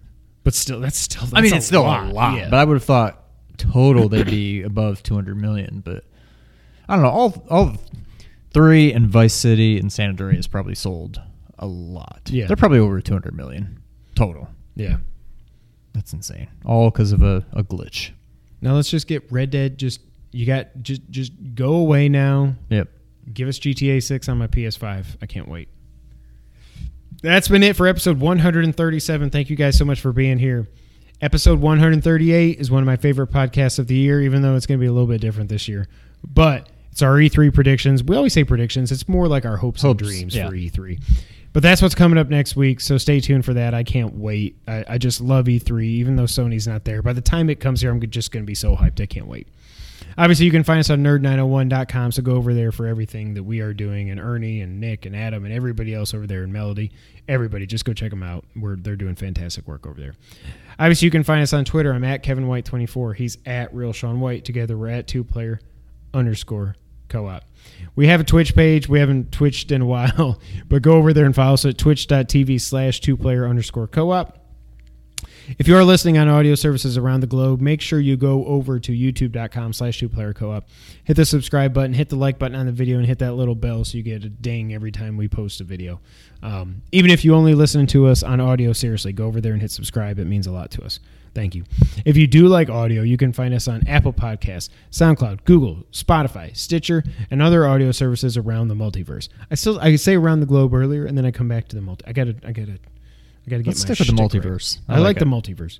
But still, that's still. That's I mean, it's still lot. a lot, Yeah. but I would have thought total they'd be above 200 million. But I don't know. All all three and Vice City and San Andreas probably sold a lot. Yeah. they're probably over 200 million total. yeah. That's insane. All because of a, a glitch. Now let's just get Red Dead. Just you got just just go away now. Yep. Give us GTA 6 on my PS5. I can't wait. That's been it for episode 137. Thank you guys so much for being here. Episode 138 is one of my favorite podcasts of the year, even though it's going to be a little bit different this year. But it's our E3 predictions. We always say predictions. It's more like our hopes, Hopes, and dreams yeah. for E3. But that's what's coming up next week, so stay tuned for that. I can't wait. I, I just love E3, even though Sony's not there. By the time it comes here, I'm just going to be so hyped. I can't wait. Obviously, you can find us on nerd901.com, so go over there for everything that we are doing, and Ernie and Nick and Adam and everybody else over there in Melody. Everybody, just go check them out. We're, they're doing fantastic work over there. Obviously, you can find us on Twitter. I'm at Kevin White24. He's at Real Sean White. Together, we're at two player underscore co op. We have a Twitch page. We haven't twitched in a while, but go over there and follow us at twitch.tv slash two player underscore co op. If you are listening on audio services around the globe, make sure you go over to youtube.com slash two player co op. Hit the subscribe button, hit the like button on the video, and hit that little bell so you get a ding every time we post a video. Um, even if you only listen to us on audio, seriously, go over there and hit subscribe. It means a lot to us. Thank you. If you do like audio, you can find us on Apple Podcasts, SoundCloud, Google, Spotify, Stitcher, and other audio services around the multiverse. I still I say around the globe earlier, and then I come back to the multi. I gotta I gotta I gotta get Let's my stick with the shtick right. multiverse. I, I like, like the multiverse.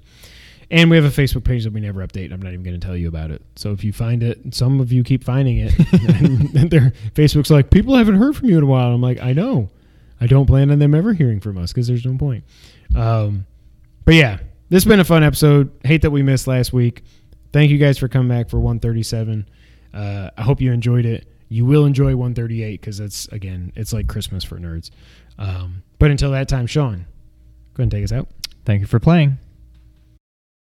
And we have a Facebook page that we never update. I'm not even going to tell you about it. So if you find it, some of you keep finding it. and their Facebook's like, people haven't heard from you in a while. I'm like, I know. I don't plan on them ever hearing from us because there's no point. Um, but yeah, this has been a fun episode. Hate that we missed last week. Thank you guys for coming back for 137. Uh, I hope you enjoyed it. You will enjoy 138 because it's again, it's like Christmas for nerds. Um, but until that time, Sean, go ahead and take us out. Thank you for playing.